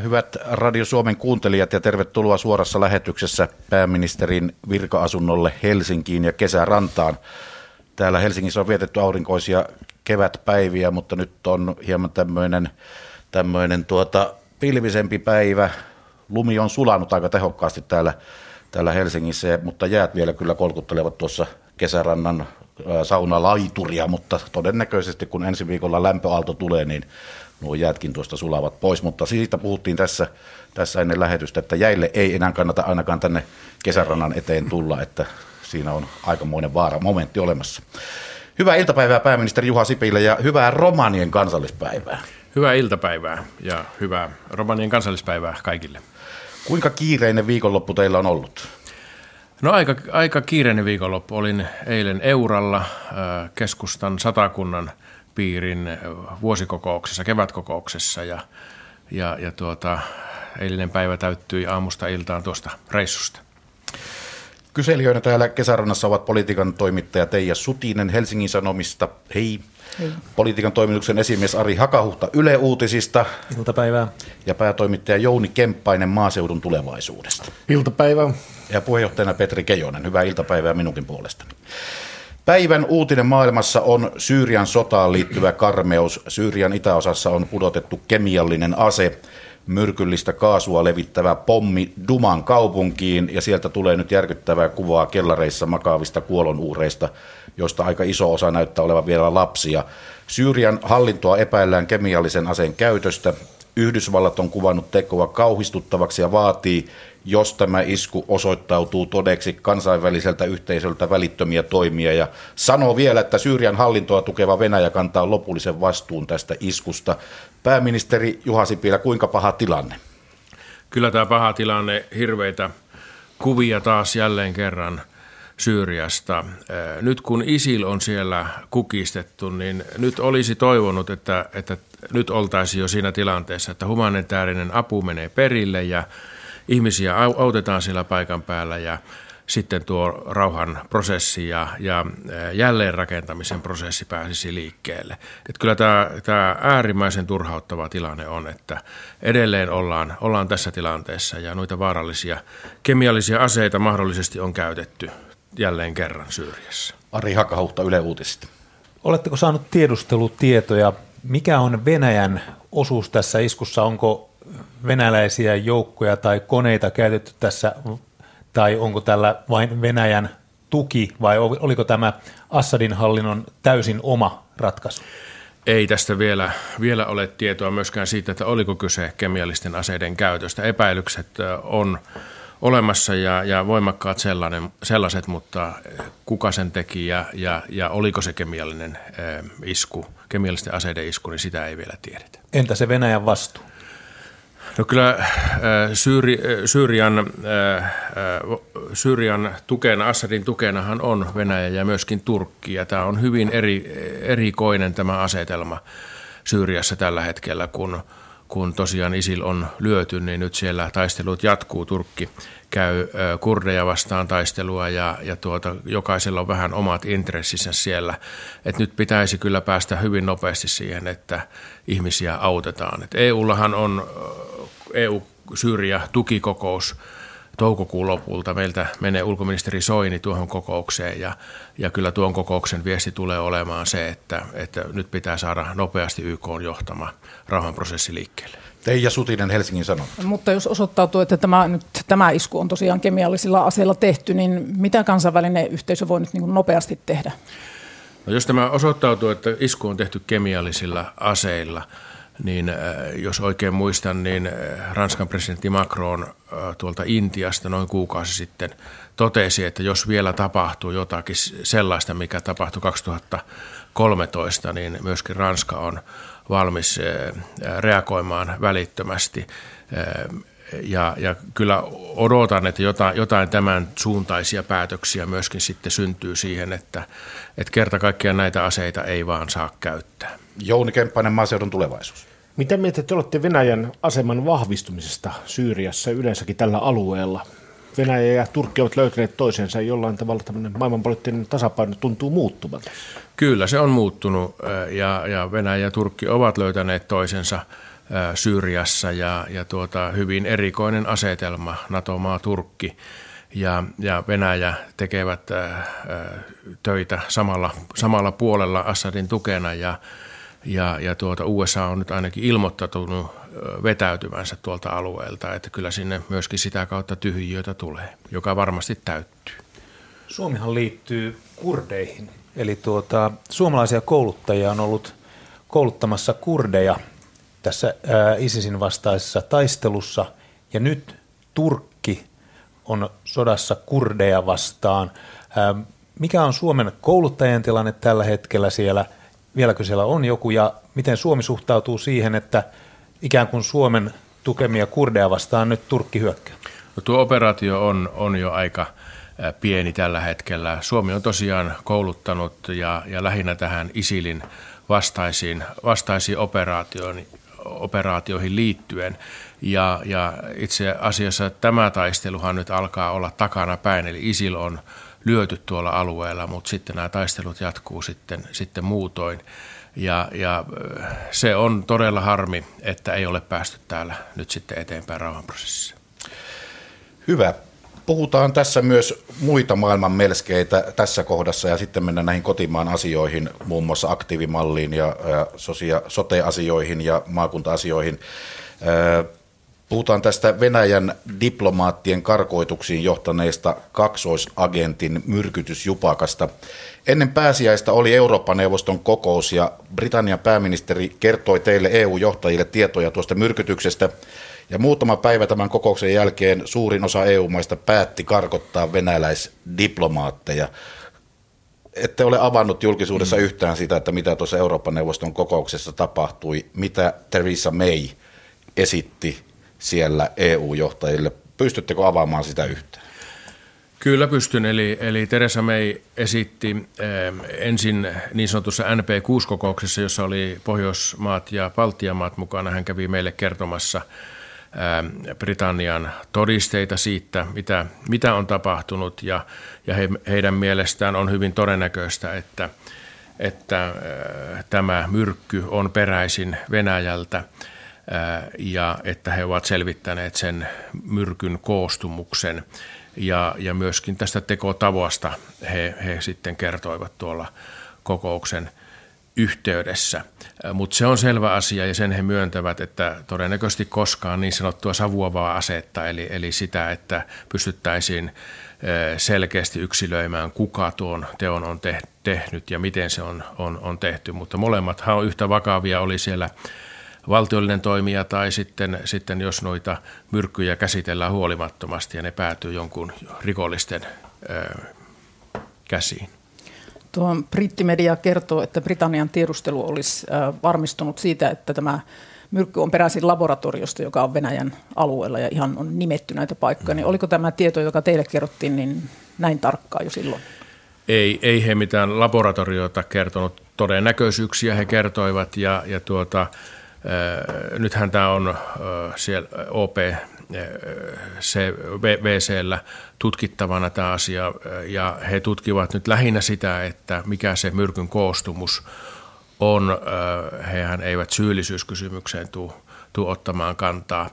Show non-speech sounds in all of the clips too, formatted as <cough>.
Hyvät Radio Suomen kuuntelijat ja tervetuloa suorassa lähetyksessä pääministerin virka-asunnolle Helsinkiin ja kesärantaan. Täällä Helsingissä on vietetty aurinkoisia kevätpäiviä, mutta nyt on hieman tämmöinen, tämmöinen tuota, pilvisempi päivä. Lumi on sulanut aika tehokkaasti täällä, täällä Helsingissä, mutta jäät vielä kyllä kolkuttelevat tuossa kesärannan saunalaituria, mutta todennäköisesti kun ensi viikolla lämpöaalto tulee, niin nuo jäätkin tuosta sulavat pois, mutta siitä puhuttiin tässä, tässä ennen lähetystä, että jäille ei enää kannata ainakaan tänne kesärannan eteen tulla, että siinä on aikamoinen vaara momentti olemassa. Hyvää iltapäivää pääministeri Juha Sipilä ja hyvää Romanien kansallispäivää. Hyvää iltapäivää ja hyvää Romanien kansallispäivää kaikille. Kuinka kiireinen viikonloppu teillä on ollut? No aika, aika kiireinen viikonloppu. Olin eilen Euralla äh, keskustan satakunnan piirin vuosikokouksessa, kevätkokouksessa ja, ja, ja tuota, eilinen päivä täyttyi aamusta iltaan tuosta reissusta. Kyselijöinä täällä kesärannassa ovat politiikan toimittaja Teija Sutinen Helsingin Sanomista. Hei. Hei. Politiikan toimituksen esimies Ari Hakahuhta Yle Uutisista. Iltapäivää. Ja päätoimittaja Jouni Kemppainen Maaseudun tulevaisuudesta. Iltapäivää. Ja puheenjohtajana Petri Kejonen. Hyvää iltapäivää minunkin puolestani. Päivän uutinen maailmassa on Syyrian sotaan liittyvä karmeus. Syyrian itäosassa on pudotettu kemiallinen ase, myrkyllistä kaasua levittävä pommi Duman kaupunkiin ja sieltä tulee nyt järkyttävää kuvaa kellareissa makaavista kuolonuureista, joista aika iso osa näyttää olevan vielä lapsia. Syyrian hallintoa epäillään kemiallisen aseen käytöstä. Yhdysvallat on kuvannut tekoa kauhistuttavaksi ja vaatii, jos tämä isku osoittautuu todeksi kansainväliseltä yhteisöltä välittömiä toimia ja sanoo vielä, että Syyrian hallintoa tukeva Venäjä kantaa lopullisen vastuun tästä iskusta. Pääministeri Juha Sipilä, kuinka paha tilanne? Kyllä tämä paha tilanne, hirveitä kuvia taas jälleen kerran Syyriasta. Nyt kun ISIL on siellä kukistettu, niin nyt olisi toivonut, että, että nyt oltaisiin jo siinä tilanteessa, että humanitaarinen apu menee perille ja ihmisiä autetaan siellä paikan päällä ja sitten tuo rauhan prosessi ja, ja jälleenrakentamisen prosessi pääsisi liikkeelle. Et kyllä tämä, tämä äärimmäisen turhauttava tilanne on, että edelleen ollaan, ollaan tässä tilanteessa ja noita vaarallisia kemiallisia aseita mahdollisesti on käytetty jälleen kerran Syyriassa. Ari Hakahuhta Yle Uutisista. Oletteko saanut tiedustelutietoja, mikä on Venäjän osuus tässä iskussa? Onko venäläisiä joukkoja tai koneita käytetty tässä, tai onko tällä vain Venäjän tuki, vai oliko tämä Assadin hallinnon täysin oma ratkaisu? Ei tästä vielä, vielä ole tietoa myöskään siitä, että oliko kyse kemiallisten aseiden käytöstä. Epäilykset on olemassa ja, ja voimakkaat sellainen, sellaiset, mutta kuka sen teki ja, ja, ja oliko se kemiallinen isku, kemiallisten aseiden isku, niin sitä ei vielä tiedetä. Entä se Venäjän vastuu? No kyllä äh, Syyri, äh, Syyrian, äh, Syyrian tukena, Assadin tukenahan on Venäjä ja myöskin Turkki. Ja tämä on hyvin eri, erikoinen tämä asetelma Syyriassa tällä hetkellä, kun, kun tosiaan ISIL on lyöty, niin nyt siellä taistelut jatkuu. Turkki käy kurdeja vastaan taistelua ja, ja tuota, jokaisella on vähän omat intressinsä siellä. Et nyt pitäisi kyllä päästä hyvin nopeasti siihen, että ihmisiä autetaan. Et EUllahan on EU-Syyria-tukikokous toukokuun lopulta. Meiltä menee ulkoministeri Soini tuohon kokoukseen ja, ja kyllä tuon kokouksen viesti tulee olemaan se, että, että nyt pitää saada nopeasti YK johtama rauhanprosessi liikkeelle. Teija Sutinen Helsingin Sanomat. Mutta jos osoittautuu, että tämä, nyt, tämä isku on tosiaan kemiallisilla aseilla tehty, niin mitä kansainvälinen yhteisö voi nyt niin nopeasti tehdä? No jos tämä osoittautuu, että isku on tehty kemiallisilla aseilla – niin äh, jos oikein muistan, niin äh, Ranskan presidentti Macron äh, tuolta Intiasta noin kuukausi sitten totesi, että jos vielä tapahtuu jotakin sellaista, mikä tapahtui 2013, niin myöskin Ranska on valmis reagoimaan välittömästi. Ja, ja kyllä odotan, että jotain, jotain tämän suuntaisia päätöksiä myöskin sitten syntyy siihen, että, että kerta kaikkiaan näitä aseita ei vaan saa käyttää. Jouni Kemppainen, maaseudun tulevaisuus. Mitä mieltä te olette Venäjän aseman vahvistumisesta Syyriassa yleensäkin tällä alueella? Venäjä ja Turkki ovat löytäneet toisensa ja jollain tavalla tämmöinen maailmanpoliittinen tasapaino tuntuu muuttuvan. Kyllä se on muuttunut ja, ja Venäjä ja Turkki ovat löytäneet toisensa Syyriassa ja, ja tuota, hyvin erikoinen asetelma, NATO-maa Turkki ja, ja Venäjä tekevät ää, töitä samalla, samalla puolella Assadin tukena ja, ja, ja tuota USA on nyt ainakin ilmoittautunut vetäytyvänsä tuolta alueelta, että kyllä sinne myöskin sitä kautta tyhjiötä tulee, joka varmasti täyttyy. Suomihan liittyy kurdeihin, eli tuota, suomalaisia kouluttajia on ollut kouluttamassa kurdeja tässä ää, ISISin vastaisessa taistelussa, ja nyt Turkki on sodassa kurdeja vastaan. Ää, mikä on Suomen kouluttajien tilanne tällä hetkellä siellä? Vieläkö siellä on joku, ja miten Suomi suhtautuu siihen, että ikään kuin Suomen tukemia kurdeja vastaan nyt Turkki hyökkää? No tuo operaatio on, on jo aika pieni tällä hetkellä. Suomi on tosiaan kouluttanut ja, ja lähinnä tähän ISILin vastaisiin, vastaisiin operaatioihin, operaatioihin liittyen. Ja, ja itse asiassa tämä taisteluhan nyt alkaa olla takana päin, eli ISIL on lyöty tuolla alueella, mutta sitten nämä taistelut jatkuu sitten, sitten muutoin. Ja, ja se on todella harmi, että ei ole päästy täällä nyt sitten eteenpäin rauhanprosessissa. Hyvä. Puhutaan tässä myös muita maailman melskeitä tässä kohdassa ja sitten mennään näihin kotimaan asioihin, muun muassa aktiivimalliin ja, ja sosia, sote-asioihin ja maakunta-asioihin. Puhutaan tästä Venäjän diplomaattien karkoituksiin johtaneesta kaksoisagentin myrkytysjupakasta. Ennen pääsiäistä oli Eurooppa-neuvoston kokous ja Britannian pääministeri kertoi teille EU-johtajille tietoja tuosta myrkytyksestä. Ja muutama päivä tämän kokouksen jälkeen suurin osa EU-maista päätti karkottaa venäläisdiplomaatteja. Ette ole avannut julkisuudessa mm. yhtään sitä, että mitä tuossa Euroopan neuvoston kokouksessa tapahtui, mitä Theresa May esitti siellä EU-johtajille. Pystyttekö avaamaan sitä yhtään? Kyllä pystyn, eli, eli Teresa May esitti äh, ensin niin sanotussa NP6-kokouksessa, jossa oli Pohjoismaat ja Baltiamaat mukana. Hän kävi meille kertomassa äh, Britannian todisteita siitä, mitä, mitä on tapahtunut, ja, ja he, heidän mielestään on hyvin todennäköistä, että, että äh, tämä myrkky on peräisin Venäjältä ja että he ovat selvittäneet sen myrkyn koostumuksen. Ja, ja myöskin tästä tekotavoista he, he sitten kertoivat tuolla kokouksen yhteydessä. Mutta se on selvä asia ja sen he myöntävät, että todennäköisesti koskaan niin sanottua savuavaa asetta, eli, eli sitä, että pystyttäisiin selkeästi yksilöimään, kuka tuon teon on tehnyt ja miten se on, on, on tehty. Mutta molemmathan on yhtä vakavia, oli siellä valtiollinen toimija tai sitten, sitten jos noita myrkkyjä käsitellään huolimattomasti ja ne päätyy jonkun rikollisten ö, käsiin. Tuo brittimedia kertoo, että Britannian tiedustelu olisi varmistunut siitä, että tämä myrkky on peräisin laboratoriosta, joka on Venäjän alueella ja ihan on nimetty näitä paikkoja. Niin oliko tämä tieto, joka teille kerrottiin, niin näin tarkkaa jo silloin? Ei, ei he mitään laboratoriota kertonut. Todennäköisyyksiä he kertoivat ja, ja tuota, Nythän tämä on siellä OP VCllä tutkittavana tämä asia, ja he tutkivat nyt lähinnä sitä, että mikä se myrkyn koostumus on. Hehän eivät syyllisyyskysymykseen tule ottamaan kantaa.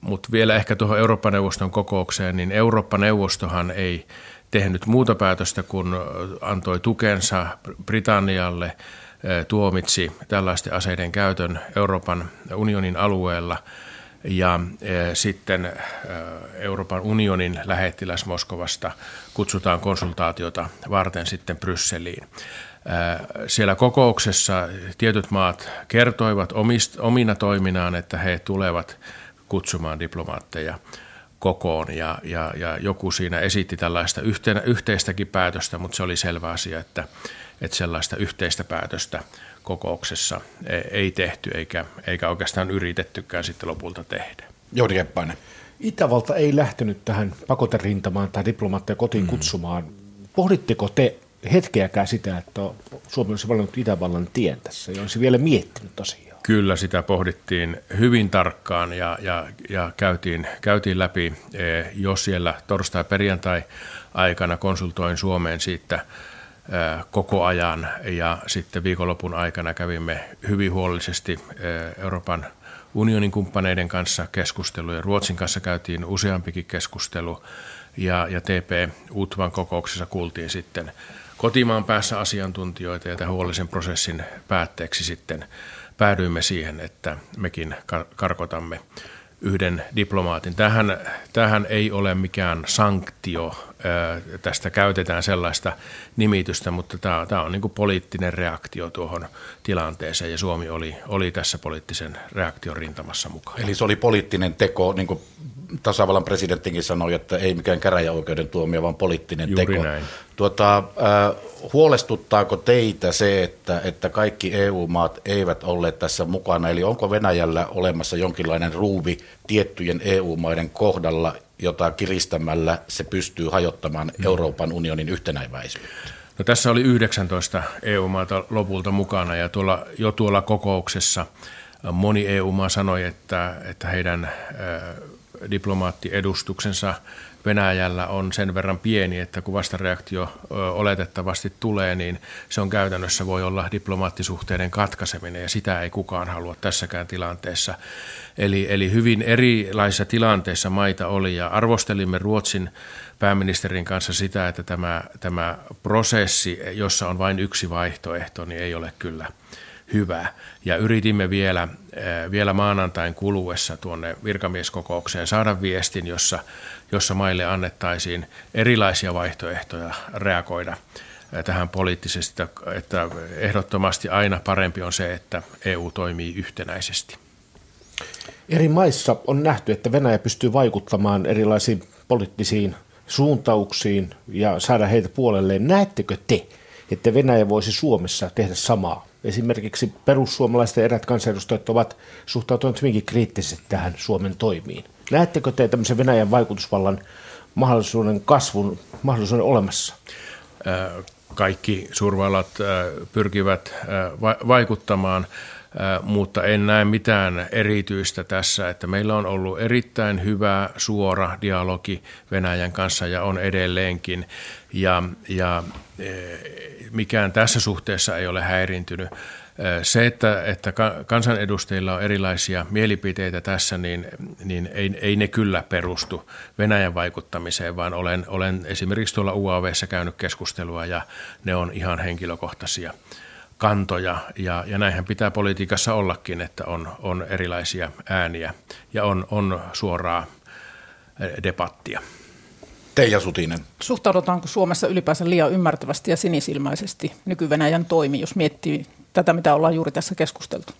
Mutta vielä ehkä tuohon Eurooppa-neuvoston kokoukseen, niin Eurooppa-neuvostohan ei tehnyt muuta päätöstä kuin antoi tukensa Britannialle – tuomitsi tällaisten aseiden käytön Euroopan unionin alueella ja sitten Euroopan unionin lähettiläs Moskovasta kutsutaan konsultaatiota varten sitten Brysseliin. Siellä kokouksessa tietyt maat kertoivat omist, omina toiminaan, että he tulevat kutsumaan diplomaatteja kokoon ja, ja, ja joku siinä esitti tällaista yhteistäkin päätöstä, mutta se oli selvä asia, että että sellaista yhteistä päätöstä kokouksessa e- ei tehty eikä, eikä oikeastaan yritettykään sitten lopulta tehdä. Jori Eppainen. Itävalta ei lähtenyt tähän pakoterintamaan tai diplomaatteja kotiin mm. kutsumaan. Pohditteko te hetkeäkään sitä, että Suomi olisi valinnut Itävallan tien tässä ja olisi vielä miettinyt asiaa? Kyllä sitä pohdittiin hyvin tarkkaan ja, ja, ja käytiin, käytiin läpi e, jo siellä torstai-perjantai aikana konsultoin Suomeen siitä koko ajan ja sitten viikonlopun aikana kävimme hyvin huolellisesti Euroopan unionin kumppaneiden kanssa keskusteluja. Ruotsin kanssa käytiin useampikin keskustelu ja, ja TP-UTVAn kokouksessa kuultiin sitten kotimaan päässä asiantuntijoita ja tämän huolellisen prosessin päätteeksi sitten päädyimme siihen, että mekin karkotamme yhden diplomaatin. Tähän, tähän ei ole mikään sanktio, tästä käytetään sellaista nimitystä, mutta tämä, tämä on niin poliittinen reaktio tuohon tilanteeseen ja Suomi oli, oli tässä poliittisen reaktion rintamassa mukaan. Eli se oli poliittinen teko, niin kuin tasavallan presidenttikin sanoi, että ei mikään käräjäoikeuden tuomio, vaan poliittinen Juuri teko. Näin. Tuota, äh, huolestuttaako teitä se, että, että kaikki EU-maat eivät olleet tässä mukana? Eli onko Venäjällä olemassa jonkinlainen ruuvi tiettyjen EU-maiden kohdalla, jota kiristämällä se pystyy hajottamaan mm. Euroopan unionin yhtenäiväisyyttä? No, tässä oli 19 EU-maata lopulta mukana ja tuolla, jo tuolla kokouksessa moni EU-maa sanoi, että, että heidän diplomaattiedustuksensa Venäjällä on sen verran pieni, että kun vastareaktio oletettavasti tulee, niin se on käytännössä voi olla diplomaattisuhteiden katkaiseminen ja sitä ei kukaan halua tässäkään tilanteessa. Eli, eli hyvin erilaisissa tilanteissa maita oli ja arvostelimme Ruotsin pääministerin kanssa sitä, että tämä, tämä prosessi, jossa on vain yksi vaihtoehto, niin ei ole kyllä – hyvä. Ja yritimme vielä, vielä maanantain kuluessa tuonne virkamieskokoukseen saada viestin, jossa, jossa maille annettaisiin erilaisia vaihtoehtoja reagoida eh, tähän poliittisesti, että ehdottomasti aina parempi on se, että EU toimii yhtenäisesti. Eri maissa on nähty, että Venäjä pystyy vaikuttamaan erilaisiin poliittisiin suuntauksiin ja saada heitä puolelleen. Näettekö te, että Venäjä voisi Suomessa tehdä samaa? Esimerkiksi perussuomalaisten erät kansanedustajat ovat suhtautuneet hyvinkin kriittisesti tähän Suomen toimiin. Näettekö te tämmöisen Venäjän vaikutusvallan mahdollisuuden kasvun mahdollisuuden olemassa? Kaikki suurvallat pyrkivät vaikuttamaan, mutta en näe mitään erityistä tässä, että meillä on ollut erittäin hyvä suora dialogi Venäjän kanssa ja on edelleenkin. Ja, ja mikään tässä suhteessa ei ole häirintynyt. Se, että, että kansanedustajilla on erilaisia mielipiteitä tässä, niin, niin ei, ei ne kyllä perustu Venäjän vaikuttamiseen, vaan olen, olen esimerkiksi tuolla UAVssä käynyt keskustelua ja ne on ihan henkilökohtaisia kantoja ja, ja näinhän pitää politiikassa ollakin, että on, on erilaisia ääniä ja on, on suoraa debattia. Teija Sutinen. Suhtaudutaanko Suomessa ylipäänsä liian ymmärtävästi ja sinisilmäisesti nyky-Venäjän toimi, jos miettii tätä, mitä ollaan juuri tässä keskusteltu?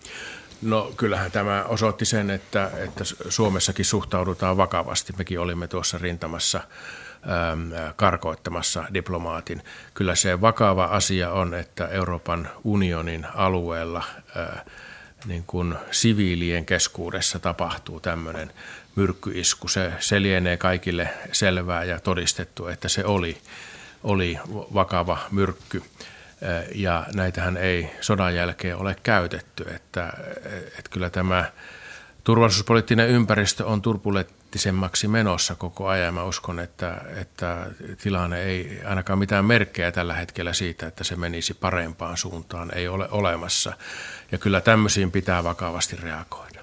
No kyllähän tämä osoitti sen, että, että Suomessakin suhtaudutaan vakavasti. Mekin olimme tuossa rintamassa karkoittamassa diplomaatin. Kyllä se vakava asia on, että Euroopan unionin alueella niin kuin siviilien keskuudessa tapahtuu tämmöinen myrkkyisku. Se, se lienee kaikille selvää ja todistettu, että se oli, oli vakava myrkky. Ja näitähän ei sodan jälkeen ole käytetty. Että, että kyllä tämä turvallisuuspoliittinen ympäristö on turbulenttisemmaksi menossa koko ajan. Mä uskon, että, että tilanne ei ainakaan mitään merkkejä tällä hetkellä siitä, että se menisi parempaan suuntaan, ei ole olemassa. Ja kyllä tämmöisiin pitää vakavasti reagoida.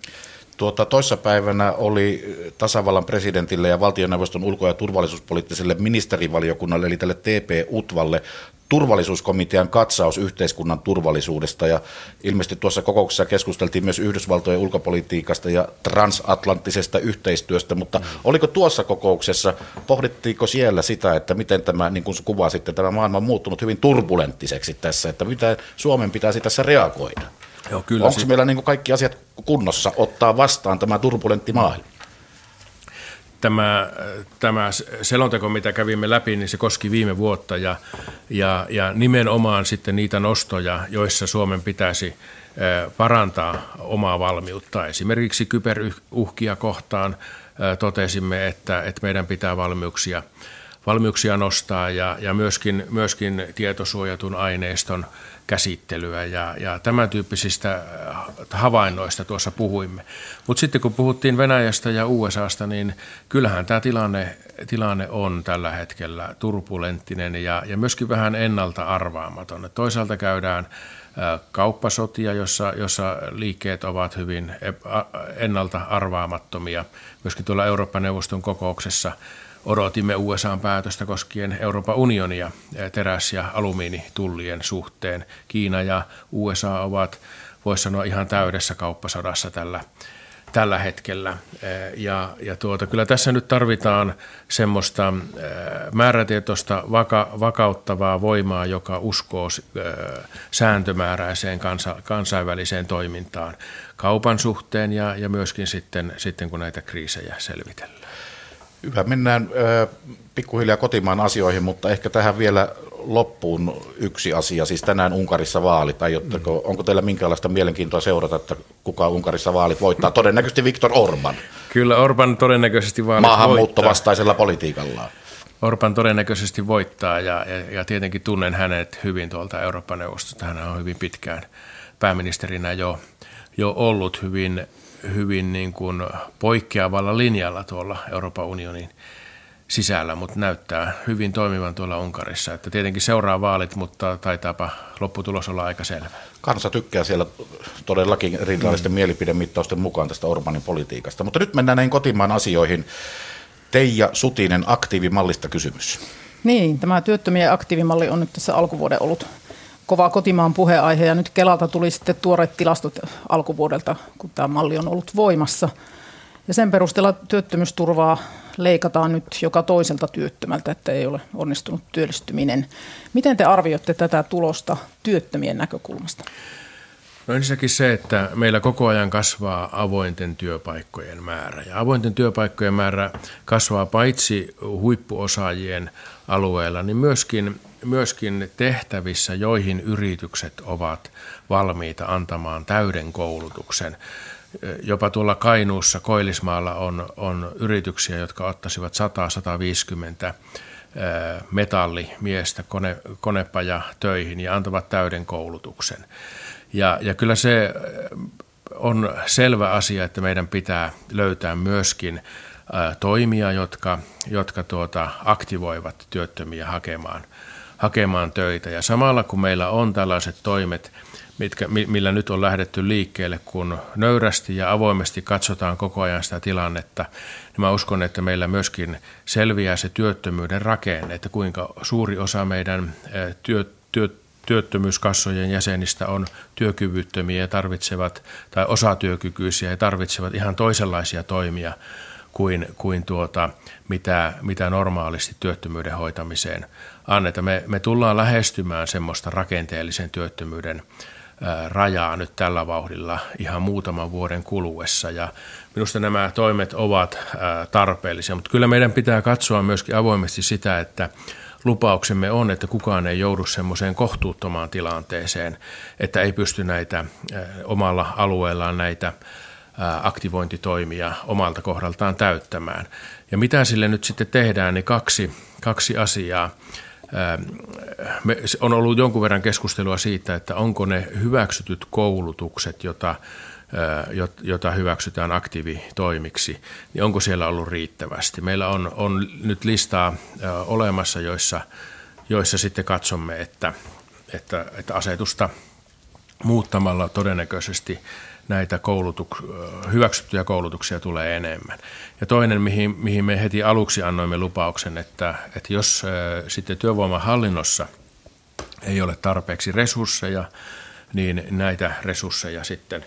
Tuota, toissapäivänä oli tasavallan presidentille ja valtioneuvoston ulko- ja turvallisuuspoliittiselle ministerivaliokunnalle, eli tälle TP-UTValle, turvallisuuskomitean katsaus yhteiskunnan turvallisuudesta. Ja ilmeisesti tuossa kokouksessa keskusteltiin myös Yhdysvaltojen ulkopolitiikasta ja transatlanttisesta yhteistyöstä, mutta oliko tuossa kokouksessa, pohdittiinko siellä sitä, että miten tämä, niin kuin kuvasitte, tämä maailma on muuttunut hyvin turbulenttiseksi tässä, että mitä Suomen pitäisi tässä reagoida? Joo, kyllä Onko sit... meillä niin kaikki asiat kunnossa ottaa vastaan tämä turbulentti maailma? Tämä, tämä selonteko, mitä kävimme läpi, niin se koski viime vuotta ja, ja, ja nimenomaan sitten niitä nostoja, joissa Suomen pitäisi parantaa omaa valmiutta. Esimerkiksi kyberuhkia kohtaan totesimme, että, että meidän pitää valmiuksia, valmiuksia nostaa ja, ja myöskin, myöskin tietosuojatun aineiston käsittelyä ja, ja tämän tyyppisistä äh, havainnoista tuossa puhuimme. Mutta sitten kun puhuttiin Venäjästä ja USAsta, niin kyllähän tämä tilanne, tilanne on tällä hetkellä turbulenttinen ja, ja myöskin vähän ennalta arvaamaton. Toisaalta käydään kauppasotia, jossa, jossa liikkeet ovat hyvin ennalta arvaamattomia. Myöskin tuolla Euroopan neuvoston kokouksessa odotimme USAn päätöstä koskien Euroopan unionia teräs- ja alumiinitullien suhteen. Kiina ja USA ovat, voisi sanoa, ihan täydessä kauppasodassa tällä tällä hetkellä. Ja, ja tuota, kyllä tässä nyt tarvitaan semmoista määrätietoista vaka, vakauttavaa voimaa, joka uskoo sääntömääräiseen kansa, kansainväliseen toimintaan kaupan suhteen ja, ja myöskin sitten, sitten, kun näitä kriisejä selvitellään. Hyvä, mennään äh, pikkuhiljaa kotimaan asioihin, mutta ehkä tähän vielä loppuun yksi asia, siis tänään Unkarissa vaalit. Aiotteko, mm. Onko teillä minkälaista mielenkiintoa seurata, että kuka Unkarissa vaalit voittaa? Todennäköisesti Viktor Orban. Kyllä Orban todennäköisesti vaalit Maahanmuuttovastaisella politiikallaan. Orban todennäköisesti voittaa ja, ja, ja tietenkin tunnen hänet hyvin tuolta Euroopan neuvostosta. Hän on hyvin pitkään pääministerinä jo, jo ollut hyvin, hyvin niin kuin poikkeavalla linjalla tuolla Euroopan unionin sisällä, mutta näyttää hyvin toimivan tuolla Unkarissa. Että tietenkin seuraa vaalit, mutta taitaapa lopputulos olla aika selvä. Kansa tykkää siellä todellakin erilaisten mm. mielipidemittausten mukaan tästä Orbanin politiikasta. Mutta nyt mennään näihin kotimaan asioihin. Teija Sutinen, aktiivimallista kysymys. Niin, tämä työttömien aktiivimalli on nyt tässä alkuvuoden ollut kova kotimaan puheaihe ja nyt Kelalta tuli sitten tuoreet tilastot alkuvuodelta, kun tämä malli on ollut voimassa. Ja sen perusteella työttömyysturvaa leikataan nyt joka toiselta työttömältä, että ei ole onnistunut työllistyminen. Miten te arvioitte tätä tulosta työttömien näkökulmasta? No ensinnäkin se, että meillä koko ajan kasvaa avointen työpaikkojen määrä. Ja avointen työpaikkojen määrä kasvaa paitsi huippuosaajien alueella, niin myöskin, myöskin tehtävissä, joihin yritykset ovat valmiita antamaan täyden koulutuksen jopa tuolla Kainuussa, Koillismaalla on, on yrityksiä, jotka ottaisivat 100-150 metallimiestä kone, konepaja töihin ja antavat täyden koulutuksen. Ja, ja kyllä se on selvä asia, että meidän pitää löytää myöskin toimia, jotka, jotka tuota, aktivoivat työttömiä hakemaan, hakemaan töitä. Ja samalla kun meillä on tällaiset toimet – mitkä, millä nyt on lähdetty liikkeelle, kun nöyrästi ja avoimesti katsotaan koko ajan sitä tilannetta, niin mä uskon, että meillä myöskin selviää se työttömyyden rakenne, että kuinka suuri osa meidän työ, työ, työttömyyskassojen jäsenistä on työkyvyttömiä ja tarvitsevat, tai osatyökykyisiä ja tarvitsevat ihan toisenlaisia toimia kuin, kuin tuota, mitä, mitä normaalisti työttömyyden hoitamiseen annetaan. Me, me tullaan lähestymään semmoista rakenteellisen työttömyyden rajaa nyt tällä vauhdilla ihan muutaman vuoden kuluessa ja minusta nämä toimet ovat tarpeellisia, mutta kyllä meidän pitää katsoa myöskin avoimesti sitä, että lupauksemme on, että kukaan ei joudu semmoiseen kohtuuttomaan tilanteeseen, että ei pysty näitä omalla alueellaan näitä aktivointitoimia omalta kohdaltaan täyttämään. Ja mitä sille nyt sitten tehdään, niin kaksi, kaksi asiaa me, on ollut jonkun verran keskustelua siitä, että onko ne hyväksytyt koulutukset, jota, jota hyväksytään aktiivitoimiksi, niin onko siellä ollut riittävästi. Meillä on, on nyt listaa olemassa, joissa, joissa sitten katsomme, että, että, että asetusta muuttamalla todennäköisesti näitä koulutuk- hyväksyttyjä koulutuksia tulee enemmän. Ja toinen, mihin, mihin me heti aluksi annoimme lupauksen, että, että jos äh, sitten työvoimahallinnossa ei ole tarpeeksi resursseja, niin näitä resursseja sitten,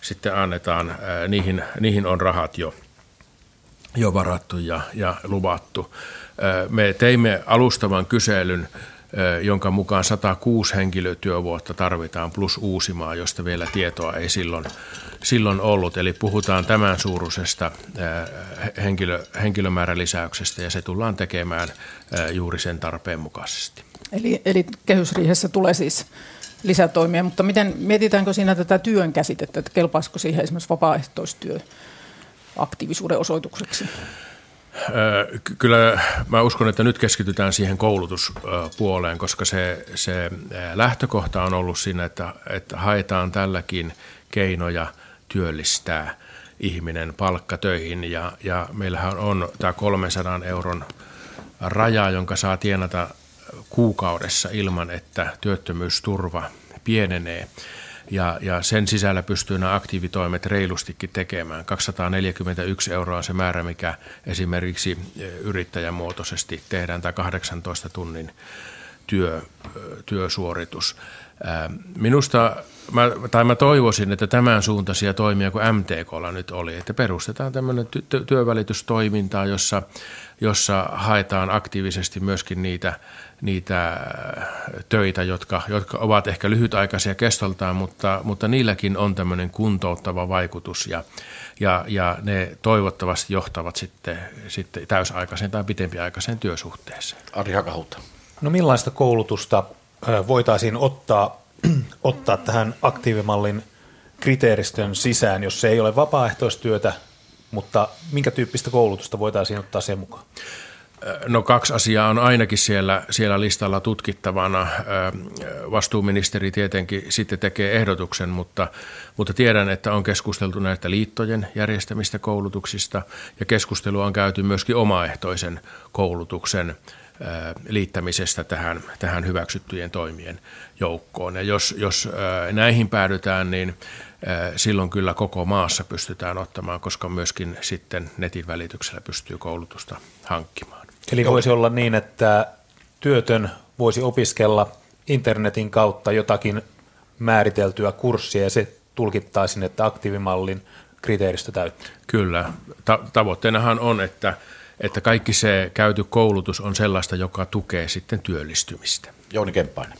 sitten annetaan, äh, niihin, niihin on rahat jo, jo varattu ja, ja luvattu. Me teimme alustavan kyselyn jonka mukaan 106 henkilötyövuotta tarvitaan plus Uusimaa, josta vielä tietoa ei silloin, silloin ollut. Eli puhutaan tämän suuruisesta henkilö, henkilömäärälisäyksestä ja se tullaan tekemään juuri sen tarpeen mukaisesti. Eli, eli kehysriihessä tulee siis lisätoimia, mutta miten, mietitäänkö siinä tätä työn käsitettä, että kelpaisiko siihen esimerkiksi vapaaehtoistyö aktiivisuuden osoitukseksi? Kyllä mä uskon, että nyt keskitytään siihen koulutuspuoleen, koska se, se lähtökohta on ollut siinä, että, että haetaan tälläkin keinoja työllistää ihminen palkkatöihin ja, ja meillähän on tämä 300 euron raja, jonka saa tienata kuukaudessa ilman, että työttömyysturva pienenee. Ja, ja sen sisällä pystyy nämä aktiivitoimet reilustikin tekemään. 241 euroa on se määrä, mikä esimerkiksi yrittäjämuotoisesti tehdään, tai 18 tunnin työ, työsuoritus. Minusta, mä, tai mä toivoisin, että tämän suuntaisia toimia kuin MTKlla nyt oli, että perustetaan tämmöinen ty- työvälitystoimintaa, jossa, jossa haetaan aktiivisesti myöskin niitä, niitä töitä, jotka, jotka ovat ehkä lyhytaikaisia kestoltaan, mutta, mutta niilläkin on tämmöinen kuntouttava vaikutus ja, ja, ja ne toivottavasti johtavat sitten, sitten täysaikaiseen tai pitempiaikaiseen työsuhteeseen. Ari Hakahutta. No millaista koulutusta voitaisiin ottaa, <clears throat> ottaa tähän aktiivimallin kriteeristön sisään, jos se ei ole vapaaehtoistyötä, mutta minkä tyyppistä koulutusta voitaisiin ottaa sen mukaan? No kaksi asiaa on ainakin siellä, siellä listalla tutkittavana. Vastuuministeri tietenkin sitten tekee ehdotuksen, mutta, mutta tiedän, että on keskusteltu näistä liittojen järjestämistä koulutuksista ja keskustelua on käyty myöskin omaehtoisen koulutuksen liittämisestä tähän, tähän hyväksyttyjen toimien joukkoon. Ja jos, jos näihin päädytään, niin silloin kyllä koko maassa pystytään ottamaan, koska myöskin sitten netin välityksellä pystyy koulutusta hankkimaan. Eli voisi olla niin, että työtön voisi opiskella internetin kautta jotakin määriteltyä kurssia ja se tulkittaisiin, että aktiivimallin kriteeristö täyttyy. Kyllä. Ta- tavoitteenahan on, että että kaikki se käyty koulutus on sellaista, joka tukee sitten työllistymistä. Jouni Kemppainen.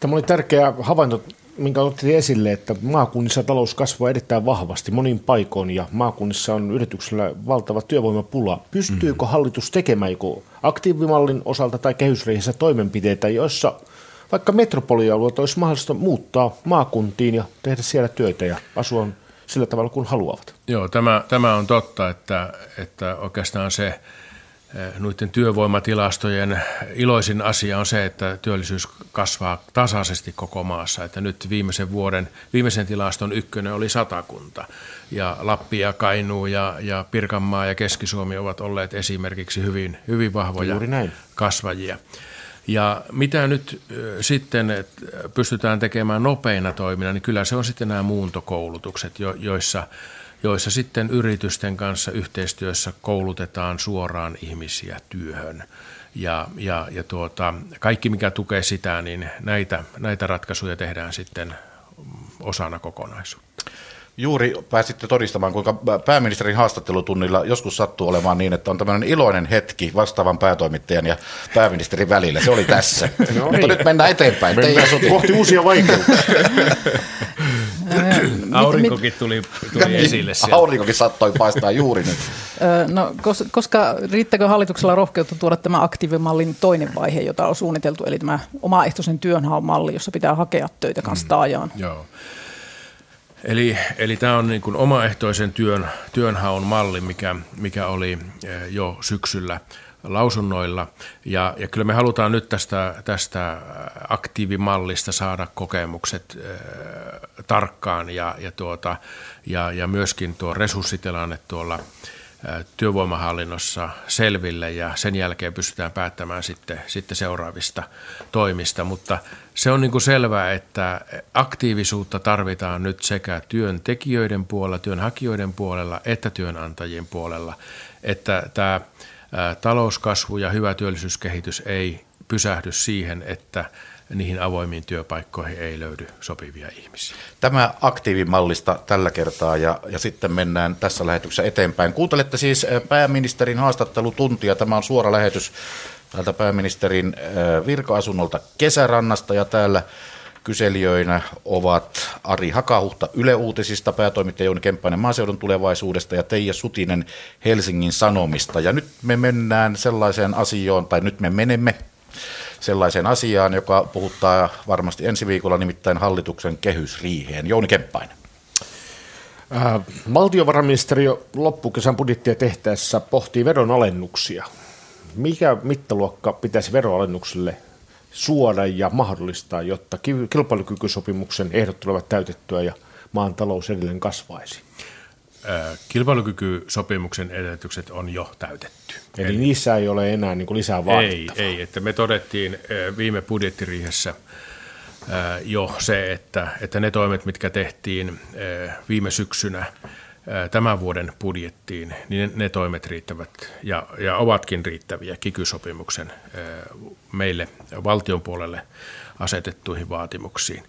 Tämä oli tärkeä havainto, minkä otti esille, että maakunnissa talous kasvaa erittäin vahvasti monin paikoin ja maakunnissa on yrityksellä valtava työvoimapula. Pystyykö mm. hallitus tekemään joku aktiivimallin osalta tai kehysriihessä toimenpiteitä, joissa vaikka metropolialueet olisi mahdollista muuttaa maakuntiin ja tehdä siellä työtä ja asua sillä tavalla kuin haluavat. Joo, tämä, tämä on totta, että, että oikeastaan se eh, noiden työvoimatilastojen iloisin asia on se, että työllisyys kasvaa tasaisesti koko maassa. Että nyt viimeisen vuoden, viimeisen tilaston ykkönen oli satakunta ja Lappi ja Kainuu ja, ja Pirkanmaa ja Keski-Suomi ovat olleet esimerkiksi hyvin, hyvin vahvoja kasvajia. Ja mitä nyt sitten pystytään tekemään nopeina toimina, niin kyllä se on sitten nämä muuntokoulutukset, joissa, joissa sitten yritysten kanssa yhteistyössä koulutetaan suoraan ihmisiä työhön. Ja, ja, ja tuota, kaikki, mikä tukee sitä, niin näitä, näitä ratkaisuja tehdään sitten osana kokonaisuutta. Juuri pääsitte todistamaan, kuinka pääministerin haastattelutunnilla joskus sattuu olemaan niin, että on tämmöinen iloinen hetki vastaavan päätoimittajan ja pääministerin välillä. Se oli tässä. <laughs> No Mutta niin. nyt mennään eteenpäin. Mennään kohti uusia vaikeuksia. Aurinkokin tuli, tuli niin, esille <laughs> siellä. Aurinkokin sattoi paistaa juuri nyt. No, koska riittäkö hallituksella rohkeutta tuoda tämä aktiivimallin toinen vaihe, jota on suunniteltu, eli tämä omaehtoisen työnhaun malli, jossa pitää hakea töitä kanssa mm, taajaan? Joo. Eli, eli tämä on niin kuin omaehtoisen työn, työnhaun malli, mikä, mikä oli eh, jo syksyllä lausunnoilla. Ja, ja kyllä me halutaan nyt tästä, tästä aktiivimallista saada kokemukset äh, tarkkaan ja, ja, tuota, ja, ja myöskin tuo resurssitilanne tuolla työvoimahallinnossa selville ja sen jälkeen pystytään päättämään sitten, sitten seuraavista toimista. Mutta se on niin kuin selvää, että aktiivisuutta tarvitaan nyt sekä työntekijöiden puolella, työnhakijoiden puolella että työnantajien puolella, että tämä talouskasvu ja hyvä työllisyyskehitys ei pysähdy siihen, että niihin avoimiin työpaikkoihin ei löydy sopivia ihmisiä. Tämä aktiivimallista tällä kertaa ja, ja sitten mennään tässä lähetyksessä eteenpäin. Kuuntelette siis pääministerin haastattelutuntia. Tämä on suora lähetys täältä pääministerin virka-asunnolta Kesärannasta ja täällä kyselijöinä ovat Ari Hakahuhta Yle Uutisista, päätoimittaja Jouni Kemppainen maaseudun tulevaisuudesta ja Teija Sutinen Helsingin Sanomista. Ja nyt me mennään sellaiseen asioon, tai nyt me menemme sellaiseen asiaan, joka puhuttaa varmasti ensi viikolla nimittäin hallituksen kehysriiheen. Jouni Kemppainen. Äh, valtiovarainministeriö loppukesän budjettia tehtäessä pohtii veronalennuksia. Mikä mittaluokka pitäisi veroalennukselle suoda ja mahdollistaa, jotta kilpailukykysopimuksen ehdot tulevat täytettyä ja maan talous edelleen kasvaisi? Kilpailukykysopimuksen edellytykset on jo täytetty. Eli, Eli niissä ei ole enää niin kuin lisää vaadittavaa? Ei, ei, että me todettiin viime budjettiriihessä jo se, että, että ne toimet, mitkä tehtiin viime syksynä tämän vuoden budjettiin, niin ne, ne toimet riittävät ja, ja ovatkin riittäviä kikysopimuksen meille valtion puolelle asetettuihin vaatimuksiin.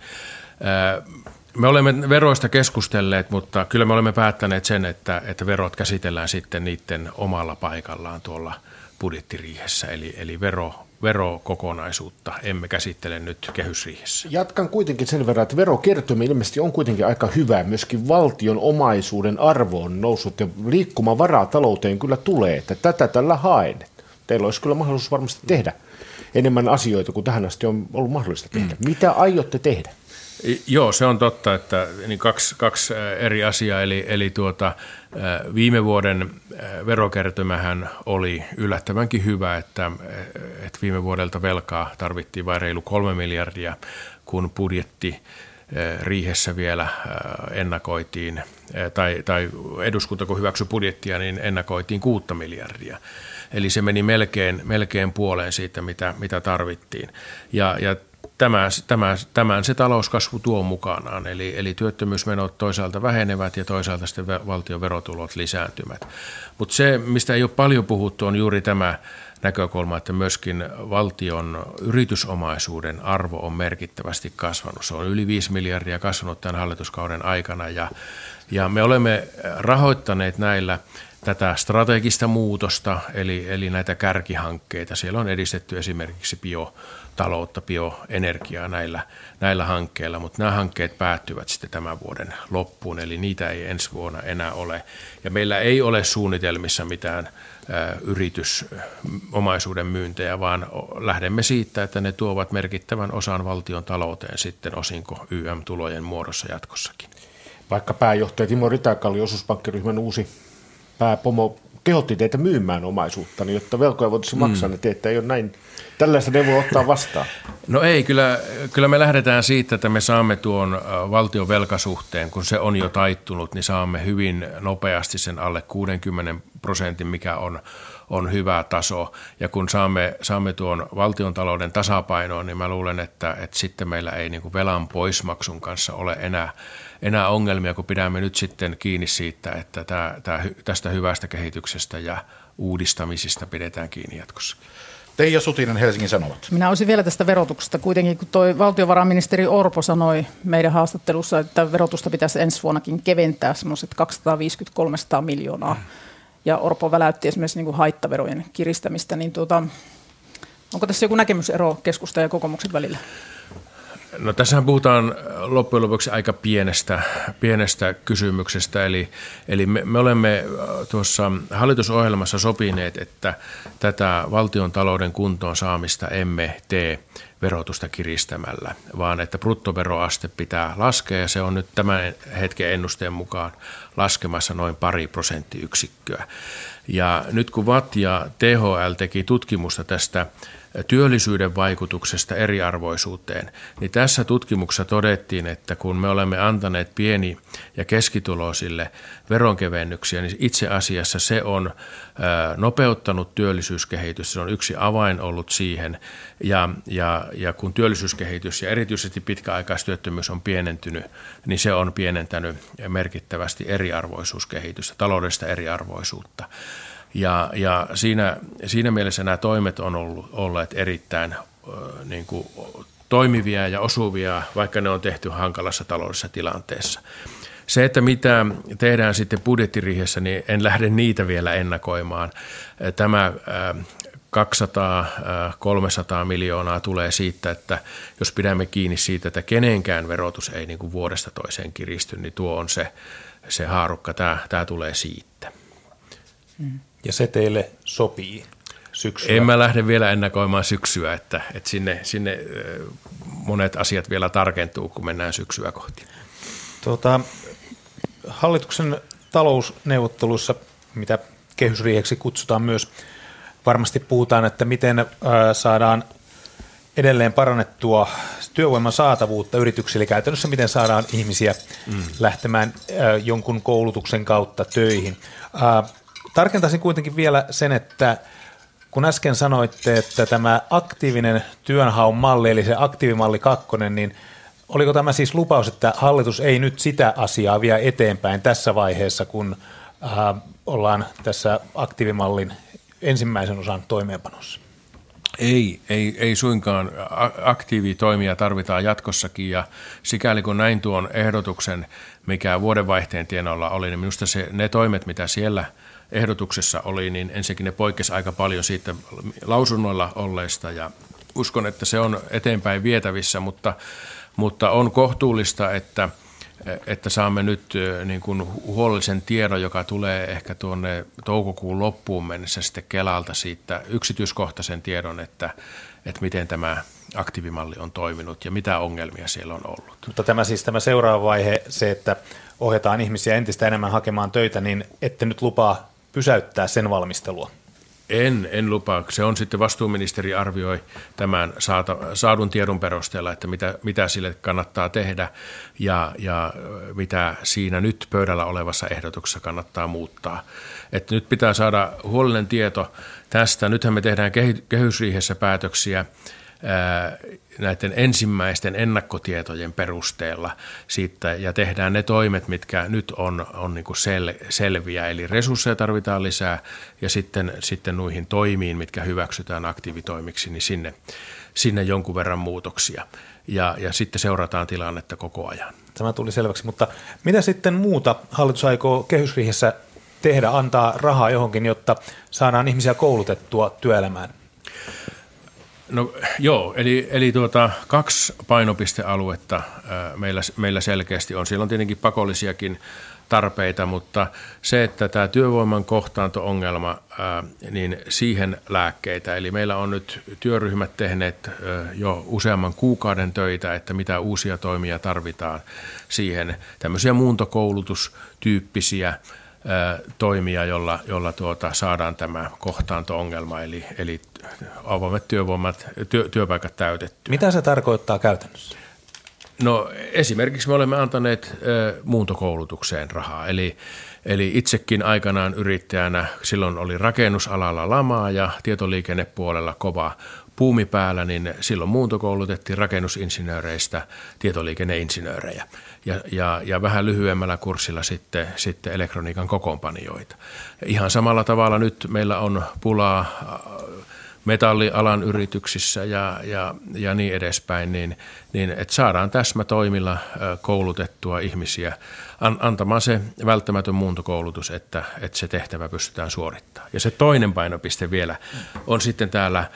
Me olemme veroista keskustelleet, mutta kyllä me olemme päättäneet sen, että, että verot käsitellään sitten niiden omalla paikallaan tuolla budjettiriihessä, eli, eli vero, verokokonaisuutta emme käsittele nyt kehysriihessä. Jatkan kuitenkin sen verran, että verokertymä ilmeisesti on kuitenkin aika hyvä. Myöskin valtion omaisuuden arvo on noussut ja liikkumavaraa talouteen kyllä tulee, että tätä tällä haen. Teillä olisi kyllä mahdollisuus varmasti tehdä enemmän asioita kuin tähän asti on ollut mahdollista tehdä. Mm. Mitä aiotte tehdä? Joo, se on totta, että niin kaksi, kaksi eri asiaa. Eli, eli tuota, viime vuoden verokertymähän oli yllättävänkin hyvä, että, että viime vuodelta velkaa tarvittiin vain reilu kolme miljardia, kun budjetti riihessä vielä ennakoitiin, tai, tai eduskunta kun hyväksyi budjettia, niin ennakoitiin kuutta miljardia. Eli se meni melkein, melkein puoleen siitä, mitä, mitä tarvittiin. Ja, ja tämä, tämä, tämän se talouskasvu tuo mukanaan, eli, eli työttömyysmenot toisaalta vähenevät ja toisaalta sitten valtion verotulot lisääntymät. Mutta se, mistä ei ole paljon puhuttu, on juuri tämä näkökulma, että myöskin valtion yritysomaisuuden arvo on merkittävästi kasvanut. Se on yli 5 miljardia kasvanut tämän hallituskauden aikana ja, ja me olemme rahoittaneet näillä tätä strategista muutosta, eli, eli näitä kärkihankkeita. Siellä on edistetty esimerkiksi bio taloutta, bioenergiaa näillä, näillä hankkeilla, mutta nämä hankkeet päättyvät sitten tämän vuoden loppuun, eli niitä ei ensi vuonna enää ole. Ja meillä ei ole suunnitelmissa mitään yritysomaisuuden myyntejä, vaan lähdemme siitä, että ne tuovat merkittävän osan valtion talouteen sitten osinko YM-tulojen muodossa jatkossakin. Vaikka pääjohtaja Timo Ritäkalli, osuuspankkiryhmän uusi pääpomo, kehotti teitä myymään omaisuutta, niin jotta velkoja voitaisiin mm. maksaa, niin te ette ei ole näin Tällaista ne voi ottaa vastaan. No ei, kyllä, kyllä me lähdetään siitä, että me saamme tuon valtion velkasuhteen, kun se on jo taittunut, niin saamme hyvin nopeasti sen alle 60 prosentin, mikä on, on hyvä taso. Ja kun saamme, saamme tuon valtion talouden tasapainoon, niin mä luulen, että, että sitten meillä ei niin velan poismaksun kanssa ole enää, enää ongelmia, kun pidämme nyt sitten kiinni siitä, että tämä, tämä, tästä hyvästä kehityksestä ja uudistamisista pidetään kiinni jatkossa. Teija Sutinen, Helsingin Sanomat. Minä olisin vielä tästä verotuksesta. Kuitenkin kun tuo valtiovarainministeri Orpo sanoi meidän haastattelussa, että verotusta pitäisi ensi vuonnakin keventää semmoiset 250-300 miljoonaa. Ja Orpo väläytti esimerkiksi niin kuin haittaverojen kiristämistä. Niin tuota, onko tässä joku näkemysero keskusta ja kokoomuksen välillä? No tässähän puhutaan loppujen lopuksi aika pienestä, pienestä kysymyksestä, eli, eli me, me olemme äh, tuossa hallitusohjelmassa sopineet, että tätä valtion talouden kuntoon saamista emme tee verotusta kiristämällä, vaan että bruttoveroaste pitää laskea ja se on nyt tämän hetken ennusteen mukaan laskemassa noin pari prosenttiyksikköä. Ja nyt kun VAT ja THL teki tutkimusta tästä työllisyyden vaikutuksesta eriarvoisuuteen, niin tässä tutkimuksessa todettiin, että kun me olemme antaneet pieni- ja keskituloisille veronkevennyksiä, niin itse asiassa se on nopeuttanut työllisyyskehitys. Se on yksi avain ollut siihen. Ja, ja, ja kun työllisyyskehitys ja erityisesti pitkäaikaistyöttömyys on pienentynyt, niin se on pienentänyt merkittävästi eriarvoisuuskehitystä, taloudellista eriarvoisuutta. Ja, ja siinä, siinä mielessä nämä toimet on ollut, olleet erittäin niin kuin, toimivia ja osuvia, vaikka ne on tehty hankalassa taloudellisessa tilanteessa. Se, että mitä tehdään sitten budjettiriihessä, niin en lähde niitä vielä ennakoimaan. Tämä 200-300 miljoonaa tulee siitä, että jos pidämme kiinni siitä, että kenenkään verotus ei niin kuin vuodesta toiseen kiristy, niin tuo on se, se haarukka. Tämä, tämä tulee siitä. Mm ja se teille sopii syksyä? En mä lähde vielä ennakoimaan syksyä, että, että sinne, sinne monet asiat vielä tarkentuu, kun mennään syksyä kohti. Tuota, hallituksen talousneuvotteluissa, mitä kehysriiheksi kutsutaan myös, varmasti puhutaan, että miten saadaan edelleen parannettua työvoiman saatavuutta yrityksille, käytännössä miten saadaan ihmisiä mm. lähtemään jonkun koulutuksen kautta töihin. Tarkentaisin kuitenkin vielä sen, että kun äsken sanoitte, että tämä aktiivinen työnhaun malli, eli se aktiivimalli kakkonen, niin oliko tämä siis lupaus, että hallitus ei nyt sitä asiaa vie eteenpäin tässä vaiheessa, kun äh, ollaan tässä aktiivimallin ensimmäisen osan toimeenpanossa? Ei, ei, ei suinkaan. Aktiivitoimia tarvitaan jatkossakin ja sikäli kun näin tuon ehdotuksen, mikä vuodenvaihteen tienoilla oli, niin minusta se, ne toimet, mitä siellä ehdotuksessa oli, niin ensinnäkin ne poikkesi aika paljon siitä lausunnoilla olleista ja uskon, että se on eteenpäin vietävissä, mutta, mutta on kohtuullista, että – että saamme nyt niin kuin huolellisen tiedon, joka tulee ehkä tuonne toukokuun loppuun mennessä sitten Kelalta siitä yksityiskohtaisen tiedon, että, että miten tämä aktiivimalli on toiminut ja mitä ongelmia siellä on ollut. Mutta tämä siis tämä seuraava vaihe, se, että ohjataan ihmisiä entistä enemmän hakemaan töitä, niin ette nyt lupaa pysäyttää sen valmistelua? En, en lupaa. Se on sitten vastuuministeri arvioi tämän saata, saadun tiedon perusteella, että mitä, mitä sille kannattaa tehdä ja, ja mitä siinä nyt pöydällä olevassa ehdotuksessa kannattaa muuttaa. Että nyt pitää saada huolellinen tieto tästä. Nythän me tehdään kehysriihessä päätöksiä näiden ensimmäisten ennakkotietojen perusteella siitä ja tehdään ne toimet, mitkä nyt on, on niin kuin sel, selviä. Eli resursseja tarvitaan lisää ja sitten, sitten nuihin toimiin, mitkä hyväksytään aktiivitoimiksi, niin sinne, sinne jonkun verran muutoksia. Ja, ja sitten seurataan tilannetta koko ajan. Tämä tuli selväksi, mutta mitä sitten muuta hallitus aikoo kehysriihessä tehdä, antaa rahaa johonkin, jotta saadaan ihmisiä koulutettua työelämään? No joo, eli, eli tuota, kaksi painopistealuetta ää, meillä, meillä selkeästi on. Siellä on tietenkin pakollisiakin tarpeita, mutta se, että tämä työvoiman kohtaanto-ongelma, ää, niin siihen lääkkeitä. Eli meillä on nyt työryhmät tehneet ää, jo useamman kuukauden töitä, että mitä uusia toimia tarvitaan siihen. Tämmöisiä muuntokoulutustyyppisiä toimia, jolla, jolla tuota, saadaan tämä kohtaanto-ongelma, eli, eli avoimet työvoimat, työ, työpaikat täytetty. Mitä se tarkoittaa käytännössä? No esimerkiksi me olemme antaneet ö, muuntokoulutukseen rahaa, eli, eli itsekin aikanaan yrittäjänä, silloin oli rakennusalalla lamaa ja tietoliikennepuolella kova puumi päällä, niin silloin muuntokoulutettiin rakennusinsinööreistä tietoliikenneinsinöörejä ja, ja, ja vähän lyhyemmällä kurssilla sitten, sitten elektroniikan kokoonpanijoita. Ihan samalla tavalla nyt meillä on pulaa äh, metallialan yrityksissä ja, ja, ja niin edespäin, niin, niin että saadaan täsmätoimilla äh, koulutettua ihmisiä antamaan se välttämätön muuntokoulutus, että, että se tehtävä pystytään suorittamaan. Ja se toinen painopiste vielä on sitten täällä äh,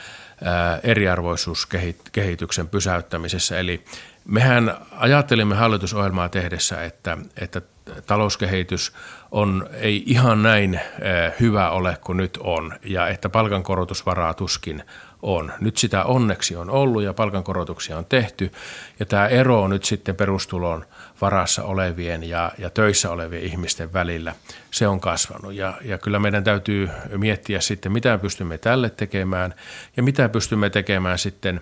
eriarvoisuuskehityksen pysäyttämisessä, eli Mehän ajattelimme hallitusohjelmaa tehdessä, että, että talouskehitys on, ei ihan näin eh, hyvä ole kuin nyt on ja että palkankorotusvaraa tuskin on. Nyt sitä onneksi on ollut ja palkankorotuksia on tehty ja tämä ero on nyt sitten perustulon varassa olevien ja, ja töissä olevien ihmisten välillä, se on kasvanut. Ja, ja kyllä meidän täytyy miettiä sitten, mitä pystymme tälle tekemään ja mitä pystymme tekemään sitten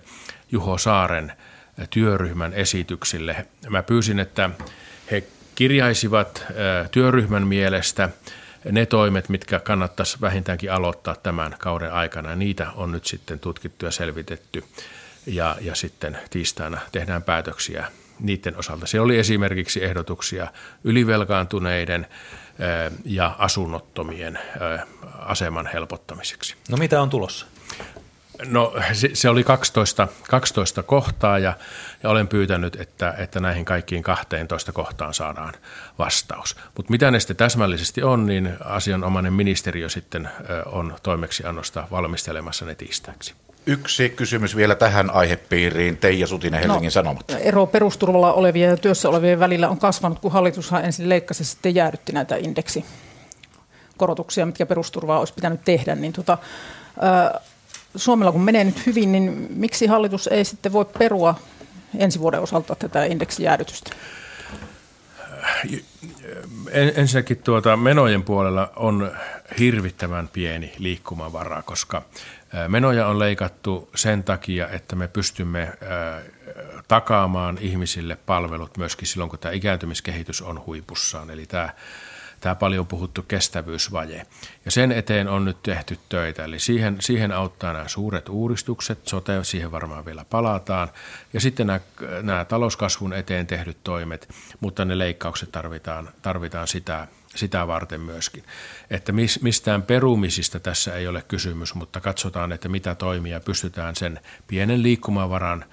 Juho Saaren – työryhmän esityksille. Mä pyysin, että he kirjaisivat työryhmän mielestä ne toimet, mitkä kannattaisi vähintäänkin aloittaa tämän kauden aikana. Niitä on nyt sitten tutkittu ja selvitetty ja, ja sitten tiistaina tehdään päätöksiä niiden osalta. Se oli esimerkiksi ehdotuksia ylivelkaantuneiden ja asunnottomien aseman helpottamiseksi. No mitä on tulossa? No se, se oli 12, 12 kohtaa ja, ja olen pyytänyt, että, että näihin kaikkiin 12 kohtaan saadaan vastaus. Mutta mitä ne sitten täsmällisesti on, niin asianomainen ministeriö sitten on toimeksiannosta valmistelemassa ne tiistaiseksi. Yksi kysymys vielä tähän aihepiiriin. Teija Sutinen, Helsingin no, Sanomat. Ero perusturvalla olevien ja työssä olevien välillä on kasvanut, kun hallitushan ensin leikkasi ja sitten jäädytti näitä indeksikorotuksia, mitkä perusturvaa olisi pitänyt tehdä. Niin tota, Suomella kun menee nyt hyvin, niin miksi hallitus ei sitten voi perua ensi vuoden osalta tätä indeksijäädytystä? Ensinnäkin tuota, menojen puolella on hirvittävän pieni liikkumavara, koska menoja on leikattu sen takia, että me pystymme takaamaan ihmisille palvelut myöskin silloin, kun tämä ikääntymiskehitys on huipussaan. Eli tämä tämä paljon puhuttu kestävyysvaje. Ja sen eteen on nyt tehty töitä, eli siihen, siihen auttaa nämä suuret uudistukset, sote, siihen varmaan vielä palataan, ja sitten nämä, nämä talouskasvun eteen tehdyt toimet, mutta ne leikkaukset tarvitaan, tarvitaan sitä, sitä varten myöskin. Että mistään perumisista tässä ei ole kysymys, mutta katsotaan, että mitä toimia pystytään sen pienen liikkumavaran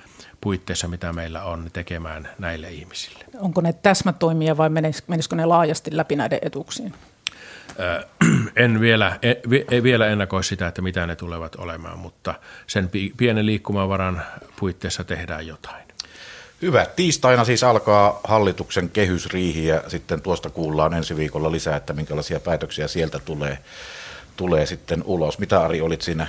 puitteissa, mitä meillä on, tekemään näille ihmisille. Onko ne täsmätoimia vai menisikö ne laajasti läpi näiden etuuksiin? <clears throat> En vielä, en, en vielä ennakoi sitä, että mitä ne tulevat olemaan, mutta sen pienen liikkumavaran puitteissa tehdään jotain. Hyvä. Tiistaina siis alkaa hallituksen kehysriihi ja sitten tuosta kuullaan ensi viikolla lisää, että minkälaisia päätöksiä sieltä tulee, tulee sitten ulos. Mitä Ari olit siinä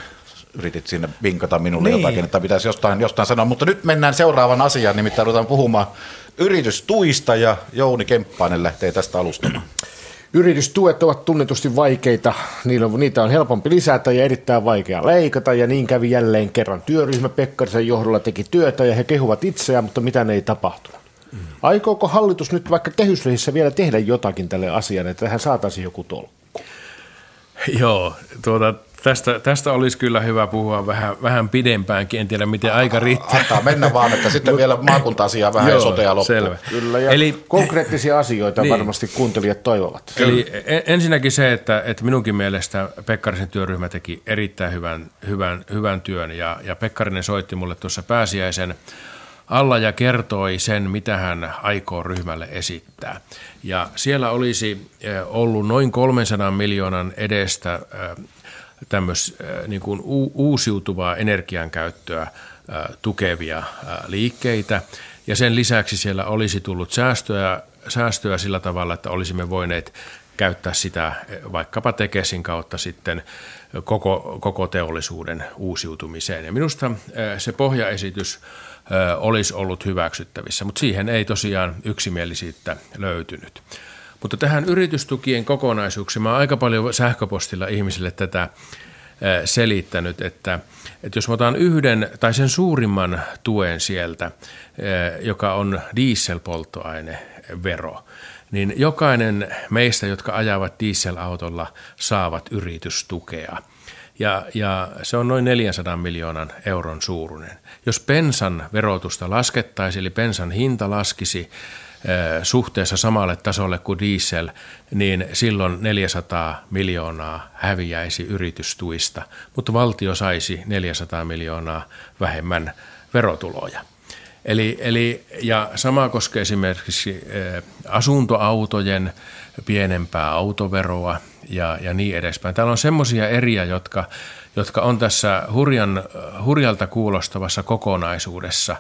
yritit sinne vinkata minulle niin. jotakin, että pitäisi jostain, jostain sanoa. Mutta nyt mennään seuraavan asiaan, nimittäin ruvetaan puhumaan yritystuista ja Jouni Kemppainen lähtee tästä alustamaan. <clears throat> Yritystuet ovat tunnetusti vaikeita, niitä on helpompi lisätä ja erittäin vaikea leikata ja niin kävi jälleen kerran. Työryhmä Pekkarisen johdolla teki työtä ja he kehuvat itseään, mutta mitä ei tapahtunut. Mm. Aikooko hallitus nyt vaikka kehysrihissä vielä tehdä jotakin tälle asialle, että tähän saataisiin joku tolkku? Joo, tuota, Tästä, tästä olisi kyllä hyvä puhua vähän, vähän pidempäänkin, en tiedä miten aika riittää. Antaa mennä vaan, että sitten vielä maakunta-asiaa vähän Joo, sotea loppuun. Selvä. Kyllä, ja Eli, konkreettisia asioita niin, varmasti kuuntelijat toivovat. Eli ensinnäkin se, että, että minunkin mielestä Pekkarisen työryhmä teki erittäin hyvän, hyvän, hyvän työn, ja, ja Pekkarinen soitti mulle tuossa pääsiäisen alla ja kertoi sen, mitä hän aikoo ryhmälle esittää. Ja siellä olisi eh, ollut noin 300 miljoonan edestä tämmöis, äh, niin kuin uusiutuvaa energiankäyttöä äh, tukevia äh, liikkeitä. Ja sen lisäksi siellä olisi tullut säästöä, säästöä sillä tavalla, että olisimme voineet käyttää sitä vaikkapa Tekesin kautta sitten koko, koko teollisuuden uusiutumiseen. Ja minusta se pohjaesitys olisi ollut hyväksyttävissä, mutta siihen ei tosiaan yksimielisyyttä löytynyt. Mutta tähän yritystukien kokonaisuuksiin, mä oon aika paljon sähköpostilla ihmisille tätä selittänyt, että, että jos mä otan yhden tai sen suurimman tuen sieltä, joka on dieselpolttoainevero, niin jokainen meistä, jotka ajavat dieselautolla, saavat yritystukea. Ja, ja se on noin 400 miljoonan euron suuruinen. Jos pensan verotusta laskettaisiin, eli pensan hinta laskisi suhteessa samalle tasolle kuin diesel, niin silloin 400 miljoonaa häviäisi yritystuista, mutta valtio saisi 400 miljoonaa vähemmän verotuloja. Eli, eli, ja sama koskee esimerkiksi asuntoautojen pienempää autoveroa ja, ja niin edespäin. Täällä on semmoisia eriä, jotka, jotka on tässä hurjan, hurjalta kuulostavassa kokonaisuudessa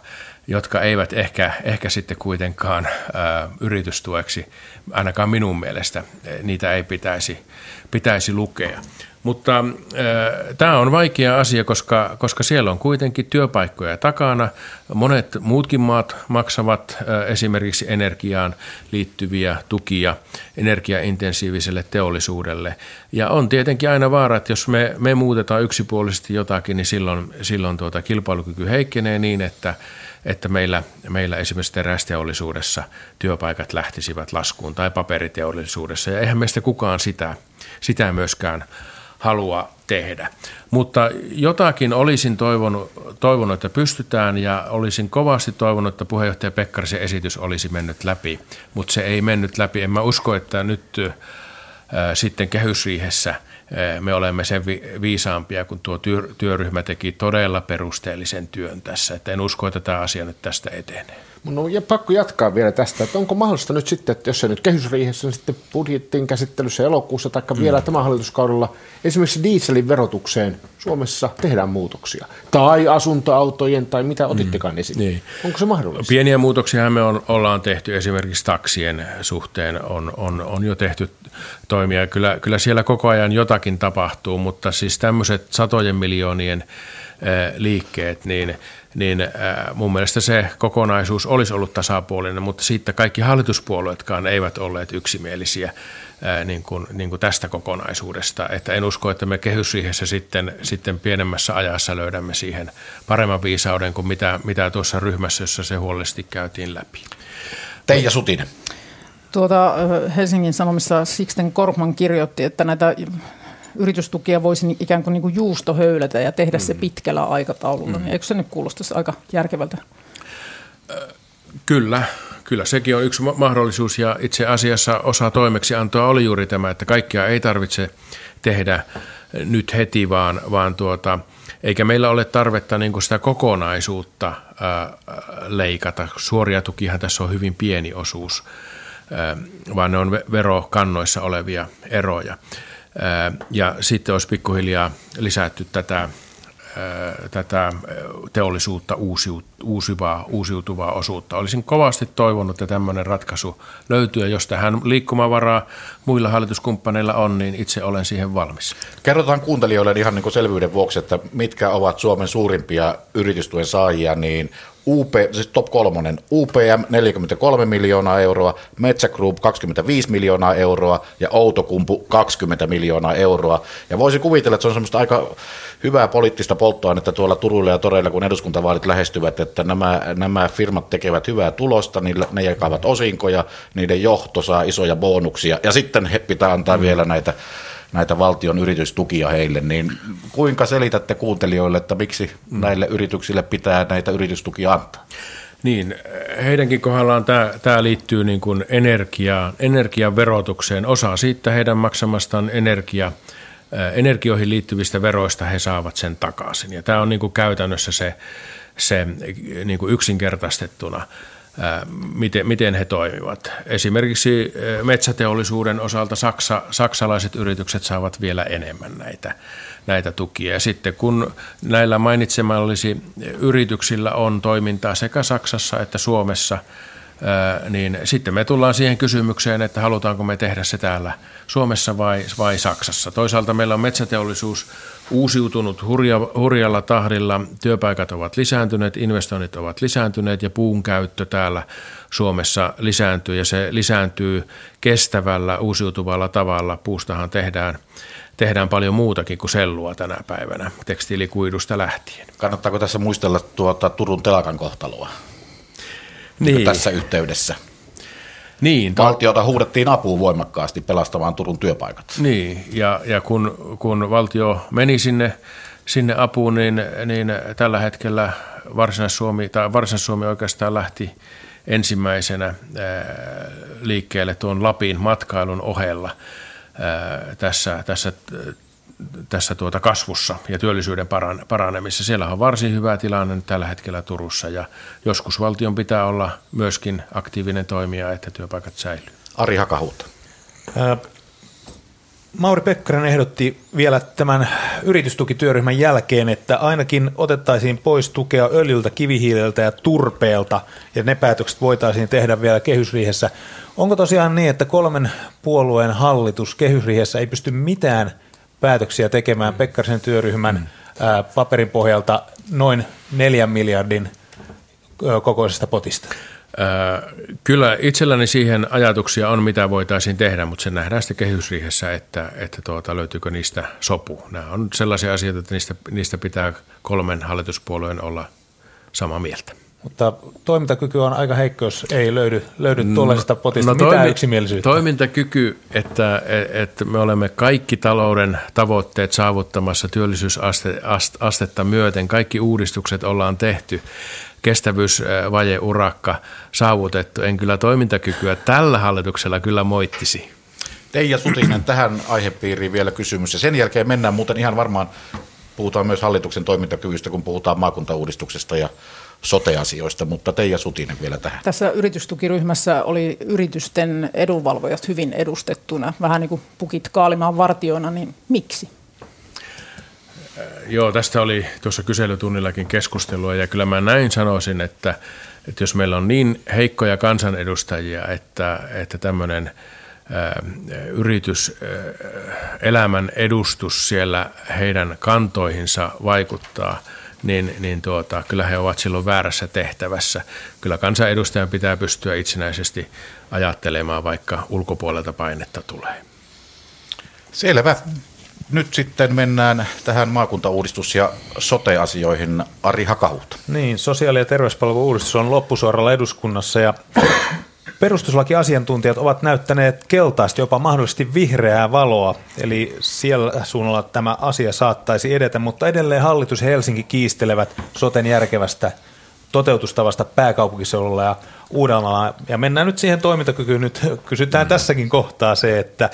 jotka eivät ehkä, ehkä sitten kuitenkaan ää, yritystueksi, ainakaan minun mielestä, niitä ei pitäisi, pitäisi lukea. Mutta tämä on vaikea asia, koska, koska siellä on kuitenkin työpaikkoja takana. Monet muutkin maat maksavat ää, esimerkiksi energiaan liittyviä tukia energiaintensiiviselle teollisuudelle. Ja on tietenkin aina vaara, että jos me, me muutetaan yksipuolisesti jotakin, niin silloin, silloin tuota kilpailukyky heikkenee niin, että että meillä, meillä esimerkiksi terästeollisuudessa työpaikat lähtisivät laskuun tai paperiteollisuudessa. Ja eihän meistä kukaan sitä, sitä myöskään halua tehdä. Mutta jotakin olisin toivonut, toivonut, että pystytään ja olisin kovasti toivonut, että puheenjohtaja Pekkarisen esitys olisi mennyt läpi, mutta se ei mennyt läpi. En mä usko, että nyt äh, sitten kehysriihessä – Eh, me olemme sen viisaampia, kun tuo työryhmä teki todella perusteellisen työn tässä. Että en usko, että tämä asia nyt tästä etenee. No, ja pakko jatkaa vielä tästä, että onko mahdollista nyt sitten, että jos se nyt kehysriihessä, niin sitten budjettin käsittelyssä elokuussa tai mm. vielä tämän hallituskaudella esimerkiksi dieselin verotukseen Suomessa tehdään muutoksia. Tai asuntoautojen tai mitä otittekaan mm. esille. Niin. Onko se mahdollista? Pieniä muutoksia me on, ollaan tehty esimerkiksi taksien suhteen on, on, on jo tehty toimia. Kyllä, kyllä siellä koko ajan jotakin tapahtuu, mutta siis tämmöiset satojen miljoonien liikkeet, niin, niin mun mielestä se kokonaisuus olisi ollut tasapuolinen, mutta siitä kaikki hallituspuolueetkaan eivät olleet yksimielisiä niin kuin, niin kuin tästä kokonaisuudesta. Että en usko, että me kehysriihessä sitten, sitten pienemmässä ajassa löydämme siihen paremman viisauden kuin mitä, mitä tuossa ryhmässä, jossa se huolellisesti käytiin läpi. Teija Sutinen. Tuota, Helsingin Sanomissa Sixten Korkman kirjoitti, että näitä yritystukia voisi ikään kuin, niin kuin juusto höylätä ja tehdä mm. se pitkällä aikataululla. Mm. Eikö se nyt kuulostaisi aika järkevältä? Kyllä, kyllä sekin on yksi mahdollisuus ja itse asiassa osa toimeksiantoa oli juuri tämä, että kaikkia ei tarvitse tehdä nyt heti, vaan, vaan tuota, eikä meillä ole tarvetta niin kuin sitä kokonaisuutta ää, leikata. Suoria tukihan tässä on hyvin pieni osuus, ää, vaan ne on verokannoissa olevia eroja. Ja sitten olisi pikkuhiljaa lisätty tätä tätä teollisuutta uusivaa, uusiutuvaa osuutta. Olisin kovasti toivonut, että tämmöinen ratkaisu löytyy, jos tähän liikkumavaraa muilla hallituskumppaneilla on, niin itse olen siihen valmis. Kerrotaan kuuntelijoille ihan niin selvyyden vuoksi, että mitkä ovat Suomen suurimpia yritystuen saajia, niin UP, siis top kolmonen, UPM 43 miljoonaa euroa, Metsä Group 25 miljoonaa euroa ja Outokumpu 20 miljoonaa euroa. Ja voisi kuvitella, että se on semmoista aika hyvää poliittista polttoainetta tuolla Turuilla ja Toreilla, kun eduskuntavaalit lähestyvät, että nämä, nämä firmat tekevät hyvää tulosta, niillä, ne jakavat osinkoja, niiden johto saa isoja bonuksia ja sitten he pitää antaa mm. vielä näitä näitä valtion yritystukia heille, niin kuinka selitätte kuuntelijoille, että miksi mm. näille yrityksille pitää näitä yritystukia antaa? Niin, heidänkin kohdallaan tämä, tämä liittyy niin kuin energiaan, energian verotukseen. Osa siitä heidän maksamastaan energia, energioihin liittyvistä veroista he saavat sen takaisin. Ja tämä on niin kuin käytännössä se, se niin kuin yksinkertaistettuna miten, miten he toimivat. Esimerkiksi metsäteollisuuden osalta Saksa, saksalaiset yritykset saavat vielä enemmän näitä, näitä tukia. Ja sitten kun näillä mainitsemallisi yrityksillä on toimintaa sekä Saksassa että Suomessa, niin sitten me tullaan siihen kysymykseen, että halutaanko me tehdä se täällä Suomessa vai, vai Saksassa. Toisaalta meillä on metsäteollisuus uusiutunut hurja, hurjalla tahdilla, työpaikat ovat lisääntyneet, investoinnit ovat lisääntyneet ja puun käyttö täällä Suomessa lisääntyy ja se lisääntyy kestävällä uusiutuvalla tavalla. Puustahan tehdään, tehdään paljon muutakin kuin sellua tänä päivänä, tekstiilikuidusta lähtien. Kannattaako tässä muistella tuota Turun telakan kohtaloa niin. tässä yhteydessä? Niin, to... Valtiota huudettiin apuun voimakkaasti pelastamaan Turun työpaikat. Niin, ja, ja kun, kun valtio meni sinne, sinne apuun, niin, niin tällä hetkellä Varsinais-Suomi, tai Varsinais-Suomi oikeastaan lähti ensimmäisenä ää, liikkeelle tuon Lapin matkailun ohella ää, tässä, tässä tässä tuota kasvussa ja työllisyyden paranemisessa. Siellä on varsin hyvä tilanne tällä hetkellä Turussa ja joskus valtion pitää olla myöskin aktiivinen toimija, että työpaikat säilyy. Ari Hakahuutta. Mauri Pekkanen ehdotti vielä tämän yritystukityöryhmän jälkeen, että ainakin otettaisiin pois tukea öljyltä, kivihiileltä ja turpeelta, ja ne päätökset voitaisiin tehdä vielä kehysriihessä. Onko tosiaan niin, että kolmen puolueen hallitus kehysriihessä ei pysty mitään – päätöksiä tekemään Pekkarisen työryhmän mm. paperin pohjalta noin neljän miljardin kokoisesta potista? Kyllä itselläni siihen ajatuksia on, mitä voitaisiin tehdä, mutta se nähdään sitten kehysriihessä, että, että tuota, löytyykö niistä sopu. Nämä on sellaisia asioita, että niistä, niistä pitää kolmen hallituspuolueen olla samaa mieltä. Mutta toimintakyky on aika heikko, jos ei löydy, löydy no, tuollaisesta potista no, mitään toimi, yksimielisyyttä. Toimintakyky, että, että me olemme kaikki talouden tavoitteet saavuttamassa työllisyysastetta myöten, kaikki uudistukset ollaan tehty, kestävyysvaje urakka saavutettu. En kyllä toimintakykyä tällä hallituksella kyllä moittisi. Teija Sutinen, tähän aihepiiriin vielä kysymys. Ja sen jälkeen mennään muuten ihan varmaan, puhutaan myös hallituksen toimintakyvystä, kun puhutaan maakuntauudistuksesta ja soteasioista, mutta Teija Sutinen vielä tähän. Tässä yritystukiryhmässä oli yritysten edunvalvojat hyvin edustettuna, vähän niin kuin pukit kaalimaan vartiona, niin miksi? Äh, joo, tästä oli tuossa kyselytunnillakin keskustelua ja kyllä mä näin sanoisin, että, että jos meillä on niin heikkoja kansanedustajia, että, että tämmöinen äh, yritys, äh, elämän edustus siellä heidän kantoihinsa vaikuttaa – niin, niin tuota, kyllä he ovat silloin väärässä tehtävässä. Kyllä kansanedustajan pitää pystyä itsenäisesti ajattelemaan, vaikka ulkopuolelta painetta tulee. Selvä. Nyt sitten mennään tähän maakuntauudistus- ja sote-asioihin. Ari Hakahut. Niin, sosiaali- ja terveyspalvelu-uudistus on loppusuoralla eduskunnassa ja perustuslakiasiantuntijat ovat näyttäneet keltaista, jopa mahdollisesti vihreää valoa, eli siellä suunnalla tämä asia saattaisi edetä, mutta edelleen hallitus ja Helsinki kiistelevät soten järkevästä toteutustavasta pääkaupunkiseudulla ja Uudellamaalla. Ja mennään nyt siihen toimintakykyyn. Nyt kysytään mm. tässäkin kohtaa se, että,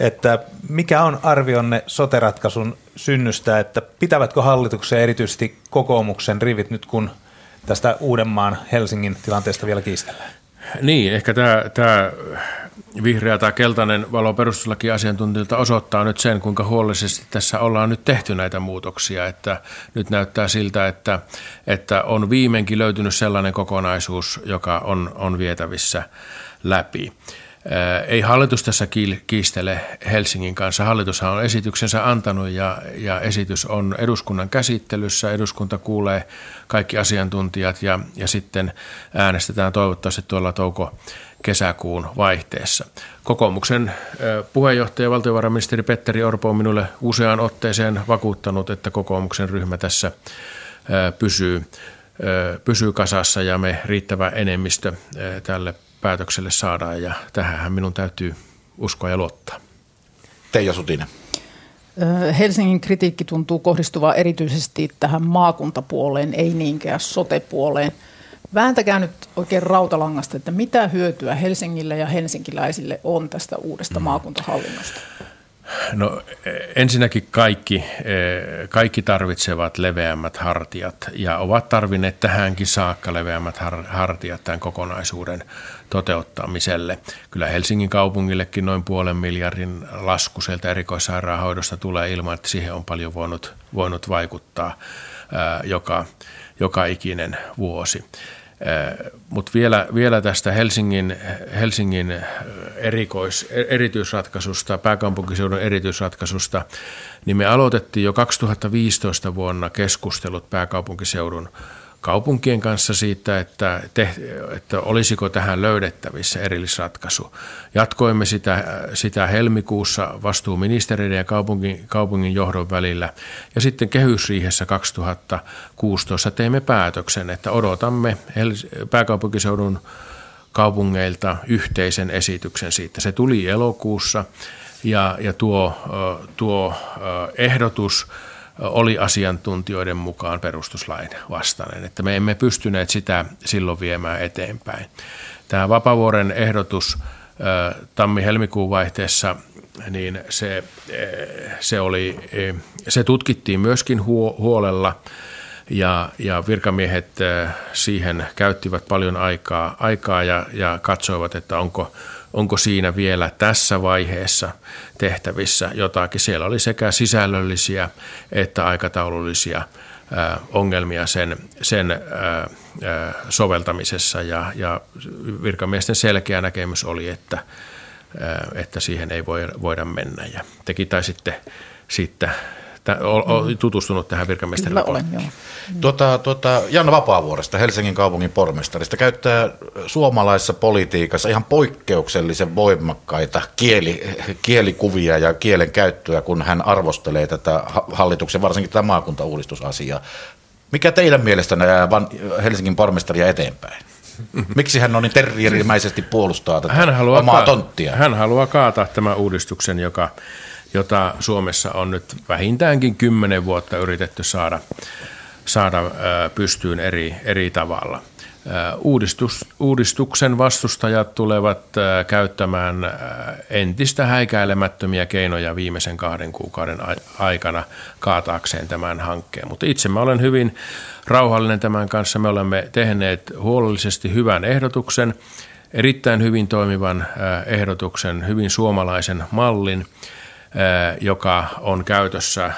että mikä on arvionne soteratkaisun synnystä, että pitävätkö hallituksen erityisesti kokoomuksen rivit nyt, kun tästä Uudenmaan Helsingin tilanteesta vielä kiistellään? Niin, ehkä tämä, tämä vihreä tai keltainen valo perustuslakiasiantuntijoilta osoittaa nyt sen, kuinka huolellisesti tässä ollaan nyt tehty näitä muutoksia. Että nyt näyttää siltä, että, että on viimeinkin löytynyt sellainen kokonaisuus, joka on, on vietävissä läpi. Ei hallitus tässä kiistele Helsingin kanssa. Hallitushan on esityksensä antanut ja, ja esitys on eduskunnan käsittelyssä. Eduskunta kuulee kaikki asiantuntijat ja, ja sitten äänestetään toivottavasti tuolla touko kesäkuun vaihteessa. Kokoomuksen puheenjohtaja valtiovarainministeri Petteri Orpo on minulle useaan otteeseen vakuuttanut, että kokoomuksen ryhmä tässä pysyy, pysyy kasassa ja me riittävä enemmistö tälle päätökselle saadaan ja tähän minun täytyy uskoa ja luottaa. Teija Sutinen. Helsingin kritiikki tuntuu kohdistuva erityisesti tähän maakuntapuoleen, ei niinkään sotepuoleen. Vääntäkää nyt oikein rautalangasta, että mitä hyötyä Helsingille ja helsinkiläisille on tästä uudesta mm. maakuntahallinnosta? No ensinnäkin kaikki, eh, kaikki tarvitsevat leveämmät hartiat ja ovat tarvinneet tähänkin saakka leveämmät hartiat tämän kokonaisuuden toteuttamiselle. Kyllä Helsingin kaupungillekin noin puolen miljardin lasku sieltä erikoissairaanhoidosta tulee ilman, että siihen on paljon voinut, voinut vaikuttaa joka, joka ikinen vuosi. Mutta vielä, vielä tästä Helsingin, Helsingin erikois, erityisratkaisusta, pääkaupunkiseudun erityisratkaisusta, niin me aloitettiin jo 2015 vuonna keskustelut pääkaupunkiseudun kaupunkien kanssa siitä, että, te, että olisiko tähän löydettävissä erillisratkaisu. Jatkoimme sitä, sitä helmikuussa vastuuministeriöiden ja kaupungin, kaupungin johdon välillä. Ja sitten kehysriihessä 2016 teimme päätöksen, että odotamme pääkaupunkiseudun kaupungeilta yhteisen esityksen siitä. Se tuli elokuussa ja, ja tuo, tuo ehdotus – oli asiantuntijoiden mukaan perustuslain vastainen, että me emme pystyneet sitä silloin viemään eteenpäin. Tämä Vapavuoren ehdotus tammi-helmikuun vaihteessa, niin se, se, oli, se tutkittiin myöskin huolella ja, ja virkamiehet siihen käyttivät paljon aikaa, aikaa ja, ja katsoivat, että onko onko siinä vielä tässä vaiheessa tehtävissä jotakin. Siellä oli sekä sisällöllisiä että aikataulullisia ongelmia sen, sen soveltamisessa ja, ja virkamiesten selkeä näkemys oli, että, että siihen ei voida mennä. Ja teki tai sitten, sitten Mm. tutustunut tähän virkamiesten Kyllä olen, joo. Tuota, tuota, Jan Vapaavuoresta, Helsingin kaupungin pormestarista, käyttää suomalaisessa politiikassa ihan poikkeuksellisen voimakkaita kieli, kielikuvia ja kielen käyttöä, kun hän arvostelee tätä hallituksen, varsinkin tätä maakuntauudistusasiaa. Mikä teidän mielestänne jää Helsingin pormestaria eteenpäin? Miksi hän on niin terrierimäisesti puolustaa tätä hän haluaa omaa ka- tonttia? Hän haluaa kaataa tämän uudistuksen, joka jota Suomessa on nyt vähintäänkin kymmenen vuotta yritetty saada, saada pystyyn eri, eri tavalla. Uudistus, uudistuksen vastustajat tulevat käyttämään entistä häikäilemättömiä keinoja viimeisen kahden kuukauden aikana kaataakseen tämän hankkeen. Mutta itse mä olen hyvin rauhallinen tämän kanssa. Me olemme tehneet huolellisesti hyvän ehdotuksen, erittäin hyvin toimivan ehdotuksen, hyvin suomalaisen mallin – joka on käytössä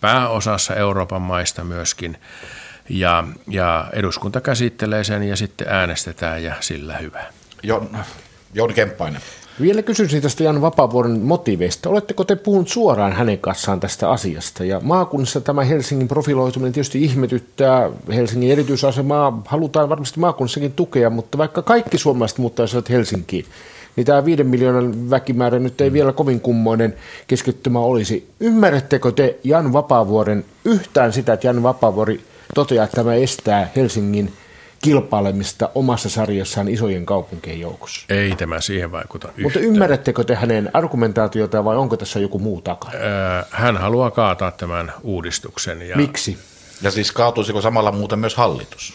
pääosassa Euroopan maista myöskin. Ja, ja eduskunta käsittelee sen ja sitten äänestetään ja sillä hyvä. Jouni Kemppainen. Vielä kysyisin tästä Jan Vapaavuoren motiiveista. Oletteko te puhunut suoraan hänen kanssaan tästä asiasta? Ja maakunnassa tämä Helsingin profiloituminen tietysti ihmetyttää. Helsingin erityisasemaa halutaan varmasti maakunnassakin tukea, mutta vaikka kaikki suomalaiset muuttaisivat Helsinkiin, niin tämä viiden miljoonan väkimäärä nyt ei vielä kovin kummoinen keskittymä olisi. Ymmärrättekö te Jan Vapaavuoren yhtään sitä, että Jan Vapaavuori toteaa, että tämä estää Helsingin kilpailemista omassa sarjassaan isojen kaupunkien joukossa. Ei tämä siihen vaikuta yhtään. Mutta ymmärrättekö te hänen argumentaatiota vai onko tässä joku muu takana? Hän haluaa kaataa tämän uudistuksen. Ja Miksi? Ja siis kaatuisiko samalla muuten myös hallitus?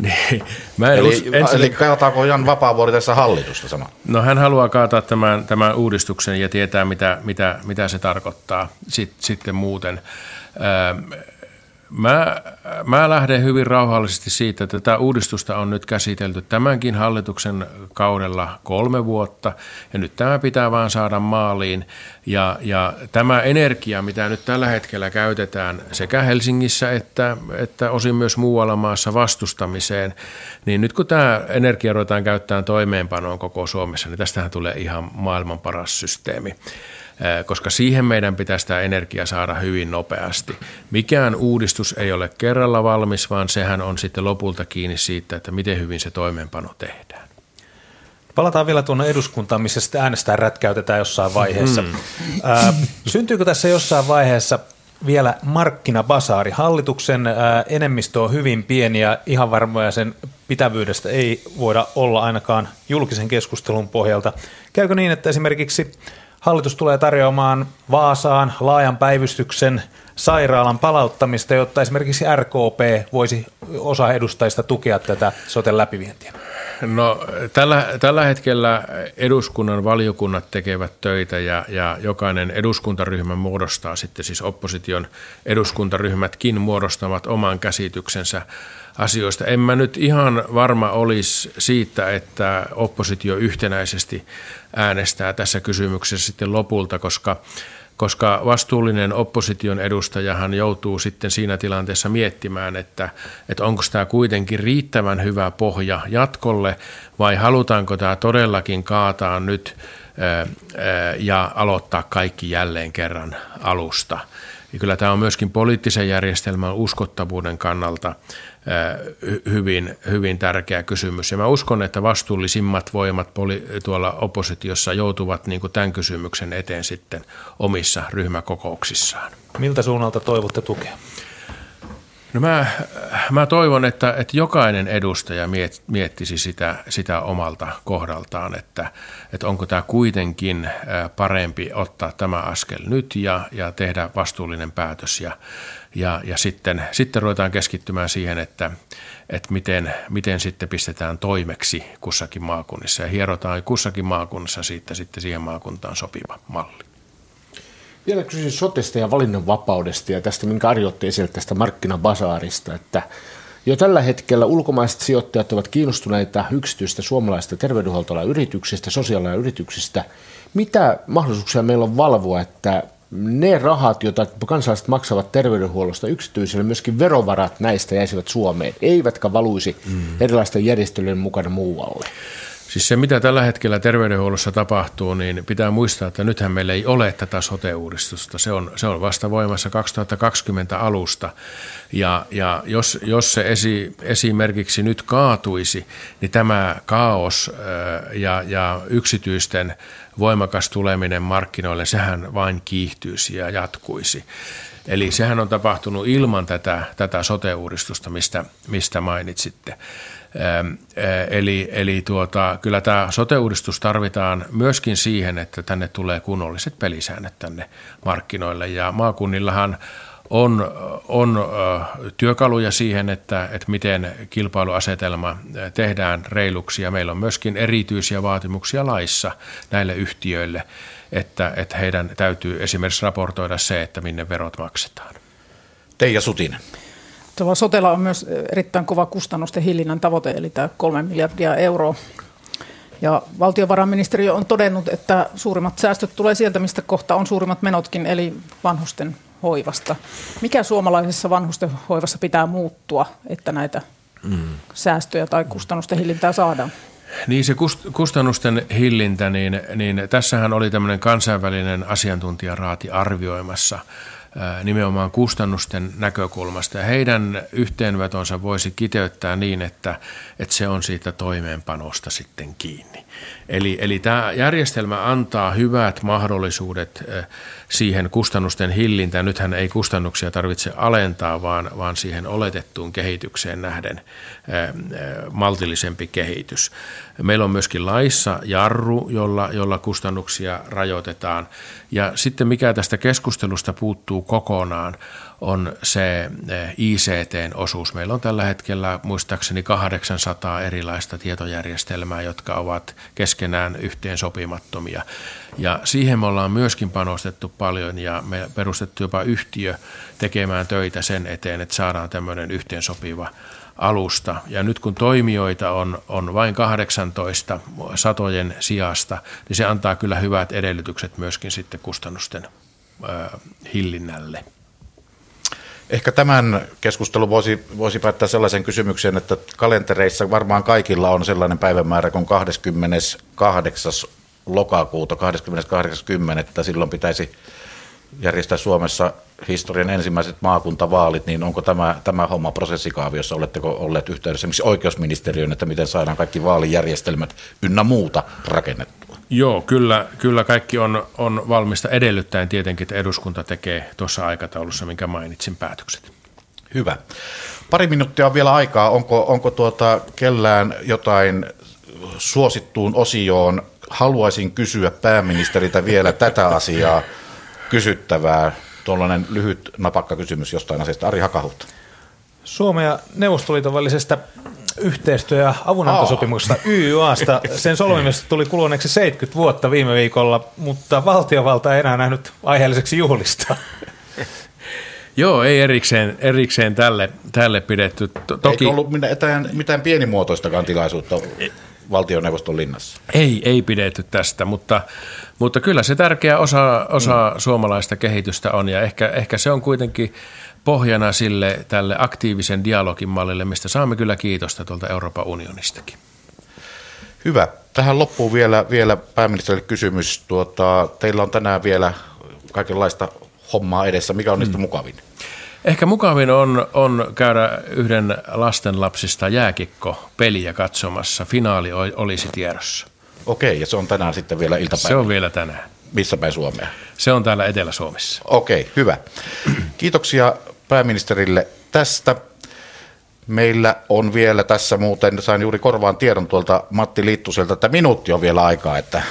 Niin, mä en Eli, us, ensin, eli kaataako Jan Vapaavuori tässä hallitusta sama? No hän haluaa kaataa tämän, tämän uudistuksen ja tietää, mitä, mitä, mitä se tarkoittaa sit, sitten muuten. Öö, Mä, mä lähden hyvin rauhallisesti siitä, että tätä uudistusta on nyt käsitelty tämänkin hallituksen kaudella kolme vuotta ja nyt tämä pitää vaan saada maaliin. Ja, ja tämä energia, mitä nyt tällä hetkellä käytetään sekä Helsingissä että, että osin myös muualla maassa vastustamiseen, niin nyt kun tämä energia ruvetaan käyttämään toimeenpanoon koko Suomessa, niin tästähän tulee ihan maailman paras systeemi koska siihen meidän pitäisi tämä energia saada hyvin nopeasti. Mikään uudistus ei ole kerralla valmis, vaan sehän on sitten lopulta kiinni siitä, että miten hyvin se toimeenpano tehdään. Palataan vielä tuonne eduskuntaan, missä sitten äänestää rätkäytetään jossain vaiheessa. Mm. Syntyykö tässä jossain vaiheessa vielä markkinabasaari? Hallituksen enemmistö on hyvin pieni ja ihan varmoja sen pitävyydestä ei voida olla ainakaan julkisen keskustelun pohjalta. Käykö niin, että esimerkiksi Hallitus tulee tarjoamaan Vaasaan laajan päivystyksen sairaalan palauttamista, jotta esimerkiksi RKP voisi osa edustajista tukea tätä soten läpivientiä? No tällä, tällä hetkellä eduskunnan valiokunnat tekevät töitä ja, ja jokainen eduskuntaryhmä muodostaa sitten siis opposition eduskuntaryhmätkin muodostavat oman käsityksensä asioista. En mä nyt ihan varma olisi siitä, että oppositio yhtenäisesti äänestää tässä kysymyksessä sitten lopulta, koska koska vastuullinen opposition edustajahan joutuu sitten siinä tilanteessa miettimään, että, että onko tämä kuitenkin riittävän hyvä pohja jatkolle vai halutaanko tämä todellakin kaataa nyt ja aloittaa kaikki jälleen kerran alusta. Ja kyllä tämä on myöskin poliittisen järjestelmän uskottavuuden kannalta hyvin, hyvin tärkeä kysymys. Ja mä uskon, että vastuullisimmat voimat tuolla oppositiossa joutuvat niin kuin tämän kysymyksen eteen sitten omissa ryhmäkokouksissaan. Miltä suunnalta toivotte tukea? No mä, mä toivon, että, että jokainen edustaja miet, miettisi sitä, sitä omalta kohdaltaan, että, että onko tämä kuitenkin parempi ottaa tämä askel nyt ja, ja tehdä vastuullinen päätös ja, ja, ja sitten, sitten ruvetaan keskittymään siihen, että, että miten, miten sitten pistetään toimeksi kussakin maakunnissa ja hierotaan kussakin maakunnassa siitä sitten siihen maakuntaan sopiva malli. Vielä kysyisin sotesta ja valinnanvapaudesta ja tästä, minkä Ari otti esille tästä markkinabasaarista, että jo tällä hetkellä ulkomaiset sijoittajat ovat kiinnostuneita yksityistä suomalaista terveydenhuoltoalan yrityksistä, sosiaalialan yrityksistä. Mitä mahdollisuuksia meillä on valvoa, että ne rahat, joita kansalaiset maksavat terveydenhuollosta yksityiselle, myöskin verovarat näistä jäisivät Suomeen, eivätkä valuisi mm. erilaisten järjestelyjen mukana muualle? Siis se, mitä tällä hetkellä terveydenhuollossa tapahtuu, niin pitää muistaa, että nythän meillä ei ole tätä sote-uudistusta. Se on, se on vasta voimassa 2020 alusta. Ja, ja jos, jos se esi, esimerkiksi nyt kaatuisi, niin tämä kaos ja, ja yksityisten voimakas tuleminen markkinoille, sehän vain kiihtyisi ja jatkuisi. Eli sehän on tapahtunut ilman tätä, tätä sote-uudistusta, mistä, mistä mainitsitte. Eli, eli tuota, kyllä tämä sote-uudistus tarvitaan myöskin siihen, että tänne tulee kunnolliset pelisäännöt tänne markkinoille. Ja maakunnillahan on, on työkaluja siihen, että, että miten kilpailuasetelma tehdään reiluksi ja meillä on myöskin erityisiä vaatimuksia laissa näille yhtiöille, että, että heidän täytyy esimerkiksi raportoida se, että minne verot maksetaan. Teija Sutinen. Tuolla sotella on myös erittäin kova kustannusten hillinnän tavoite, eli tämä kolme miljardia euroa. Ja valtiovarainministeriö on todennut, että suurimmat säästöt tulee sieltä, mistä kohta on suurimmat menotkin, eli vanhusten hoivasta. Mikä suomalaisessa vanhusten hoivassa pitää muuttua, että näitä mm. säästöjä tai kustannusten hillintää saadaan? Niin se kustannusten hillintä, niin, niin tässähän oli tämmöinen kansainvälinen asiantuntijaraati arvioimassa nimenomaan kustannusten näkökulmasta. Ja heidän yhteenvetonsa voisi kiteyttää niin, että, että se on siitä toimeenpanosta sitten kiinni. Eli, eli tämä järjestelmä antaa hyvät mahdollisuudet siihen kustannusten hillintään. Nythän ei kustannuksia tarvitse alentaa, vaan, vaan siihen oletettuun kehitykseen nähden maltillisempi kehitys. Meillä on myöskin laissa jarru, jolla, jolla kustannuksia rajoitetaan. Ja sitten mikä tästä keskustelusta puuttuu kokonaan, on se ICT-osuus. Meillä on tällä hetkellä muistaakseni 800 erilaista tietojärjestelmää, jotka ovat keskenään yhteen sopimattomia. Ja siihen me ollaan myöskin panostettu paljon ja me perustettu jopa yhtiö tekemään töitä sen eteen, että saadaan tämmöinen yhteensopiva alusta. Ja nyt kun toimijoita on, on vain 18 satojen sijasta, niin se antaa kyllä hyvät edellytykset myöskin sitten kustannusten ö, hillinnälle. Ehkä tämän keskustelun voisi, voisi päättää sellaisen kysymyksen, että kalentereissa varmaan kaikilla on sellainen päivämäärä kuin 28. lokakuuta, 28.10. Silloin pitäisi järjestää Suomessa historian ensimmäiset maakuntavaalit, niin onko tämä, tämä homma prosessikaaviossa, oletteko olleet yhteydessä esimerkiksi oikeusministeriön, että miten saadaan kaikki vaalijärjestelmät ynnä muuta rakennettua? Joo, kyllä, kyllä kaikki on, on valmista edellyttäen tietenkin, että eduskunta tekee tuossa aikataulussa, minkä mainitsin päätökset. Hyvä. Pari minuuttia on vielä aikaa. Onko, onko tuota kellään jotain suosittuun osioon? Haluaisin kysyä pääministeriltä vielä tätä asiaa kysyttävää. Tuollainen lyhyt napakka kysymys jostain asiasta. Ari Hakahut. Suomen ja Neuvostoliiton välisestä yhteistyö- ja avunantosopimuksesta YYAsta. Sen solmimisesta tuli kuluneeksi 70 vuotta viime viikolla, mutta valtiovalta ei enää nähnyt aiheelliseksi juhlista. <laughs> Joo, ei erikseen, erikseen tälle, tälle pidetty. Toki... Eikö ollut mitään, mitään pienimuotoistakaan tilaisuutta valtioneuvoston linnassa? Ei, ei pidetty tästä, mutta, mutta kyllä se tärkeä osa, osa mm. suomalaista kehitystä on ja ehkä, ehkä se on kuitenkin pohjana sille tälle aktiivisen dialogin mallille, mistä saamme kyllä kiitosta tuolta Euroopan unionistakin. Hyvä. Tähän loppuu vielä, vielä pääministerille kysymys. Tuota, teillä on tänään vielä kaikenlaista hommaa edessä. Mikä on niistä mm. mukavin? Ehkä mukavin on, on käydä yhden lastenlapsista jääkikko-peliä katsomassa. Finaali olisi tiedossa. Okei, ja se on tänään sitten vielä iltapäivä. Se on vielä tänään. Missä päin Suomea? Se on täällä Etelä-Suomessa. Okei, hyvä. <clears throat> Kiitoksia pääministerille tästä. Meillä on vielä tässä muuten, sain juuri korvaan tiedon tuolta Matti Liittuselta, että minuutti on vielä aikaa, että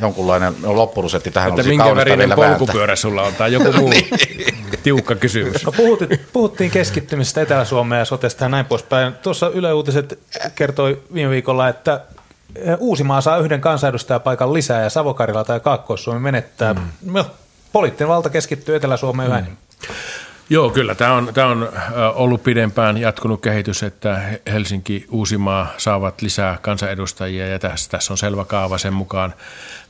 jonkunlainen loppurusetti tähän että minkä värinen polkupyörä vääntää. sulla on tai joku muu <laughs> niin. tiukka kysymys. No, puhuttiin, puhuttiin keskittymisestä Etelä-Suomeen ja sotesta ja näin poispäin. Tuossa Yle Uutiset kertoi viime viikolla, että Uusimaa saa yhden kansanedustajapaikan lisää ja Savokarilla tai Kaakkois-Suomi menettää. Mm. No, poliittinen valta keskittyy Etelä-Suomeen mm. yhä Joo, kyllä. Tämä on, tämä on ollut pidempään jatkunut kehitys, että Helsinki, Uusimaa saavat lisää kansanedustajia ja tässä, tässä on selvä kaava sen mukaan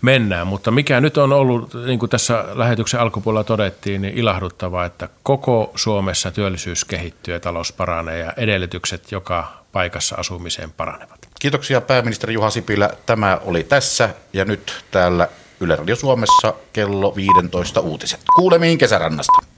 mennään. Mutta mikä nyt on ollut, niin kuin tässä lähetyksen alkupuolella todettiin, niin ilahduttavaa, että koko Suomessa työllisyys kehittyy ja talous paranee ja edellytykset joka paikassa asumiseen paranevat. Kiitoksia pääministeri Juha Sipilä. Tämä oli tässä ja nyt täällä Yle Radio Suomessa kello 15 uutiset. Kuulemiin kesärannasta.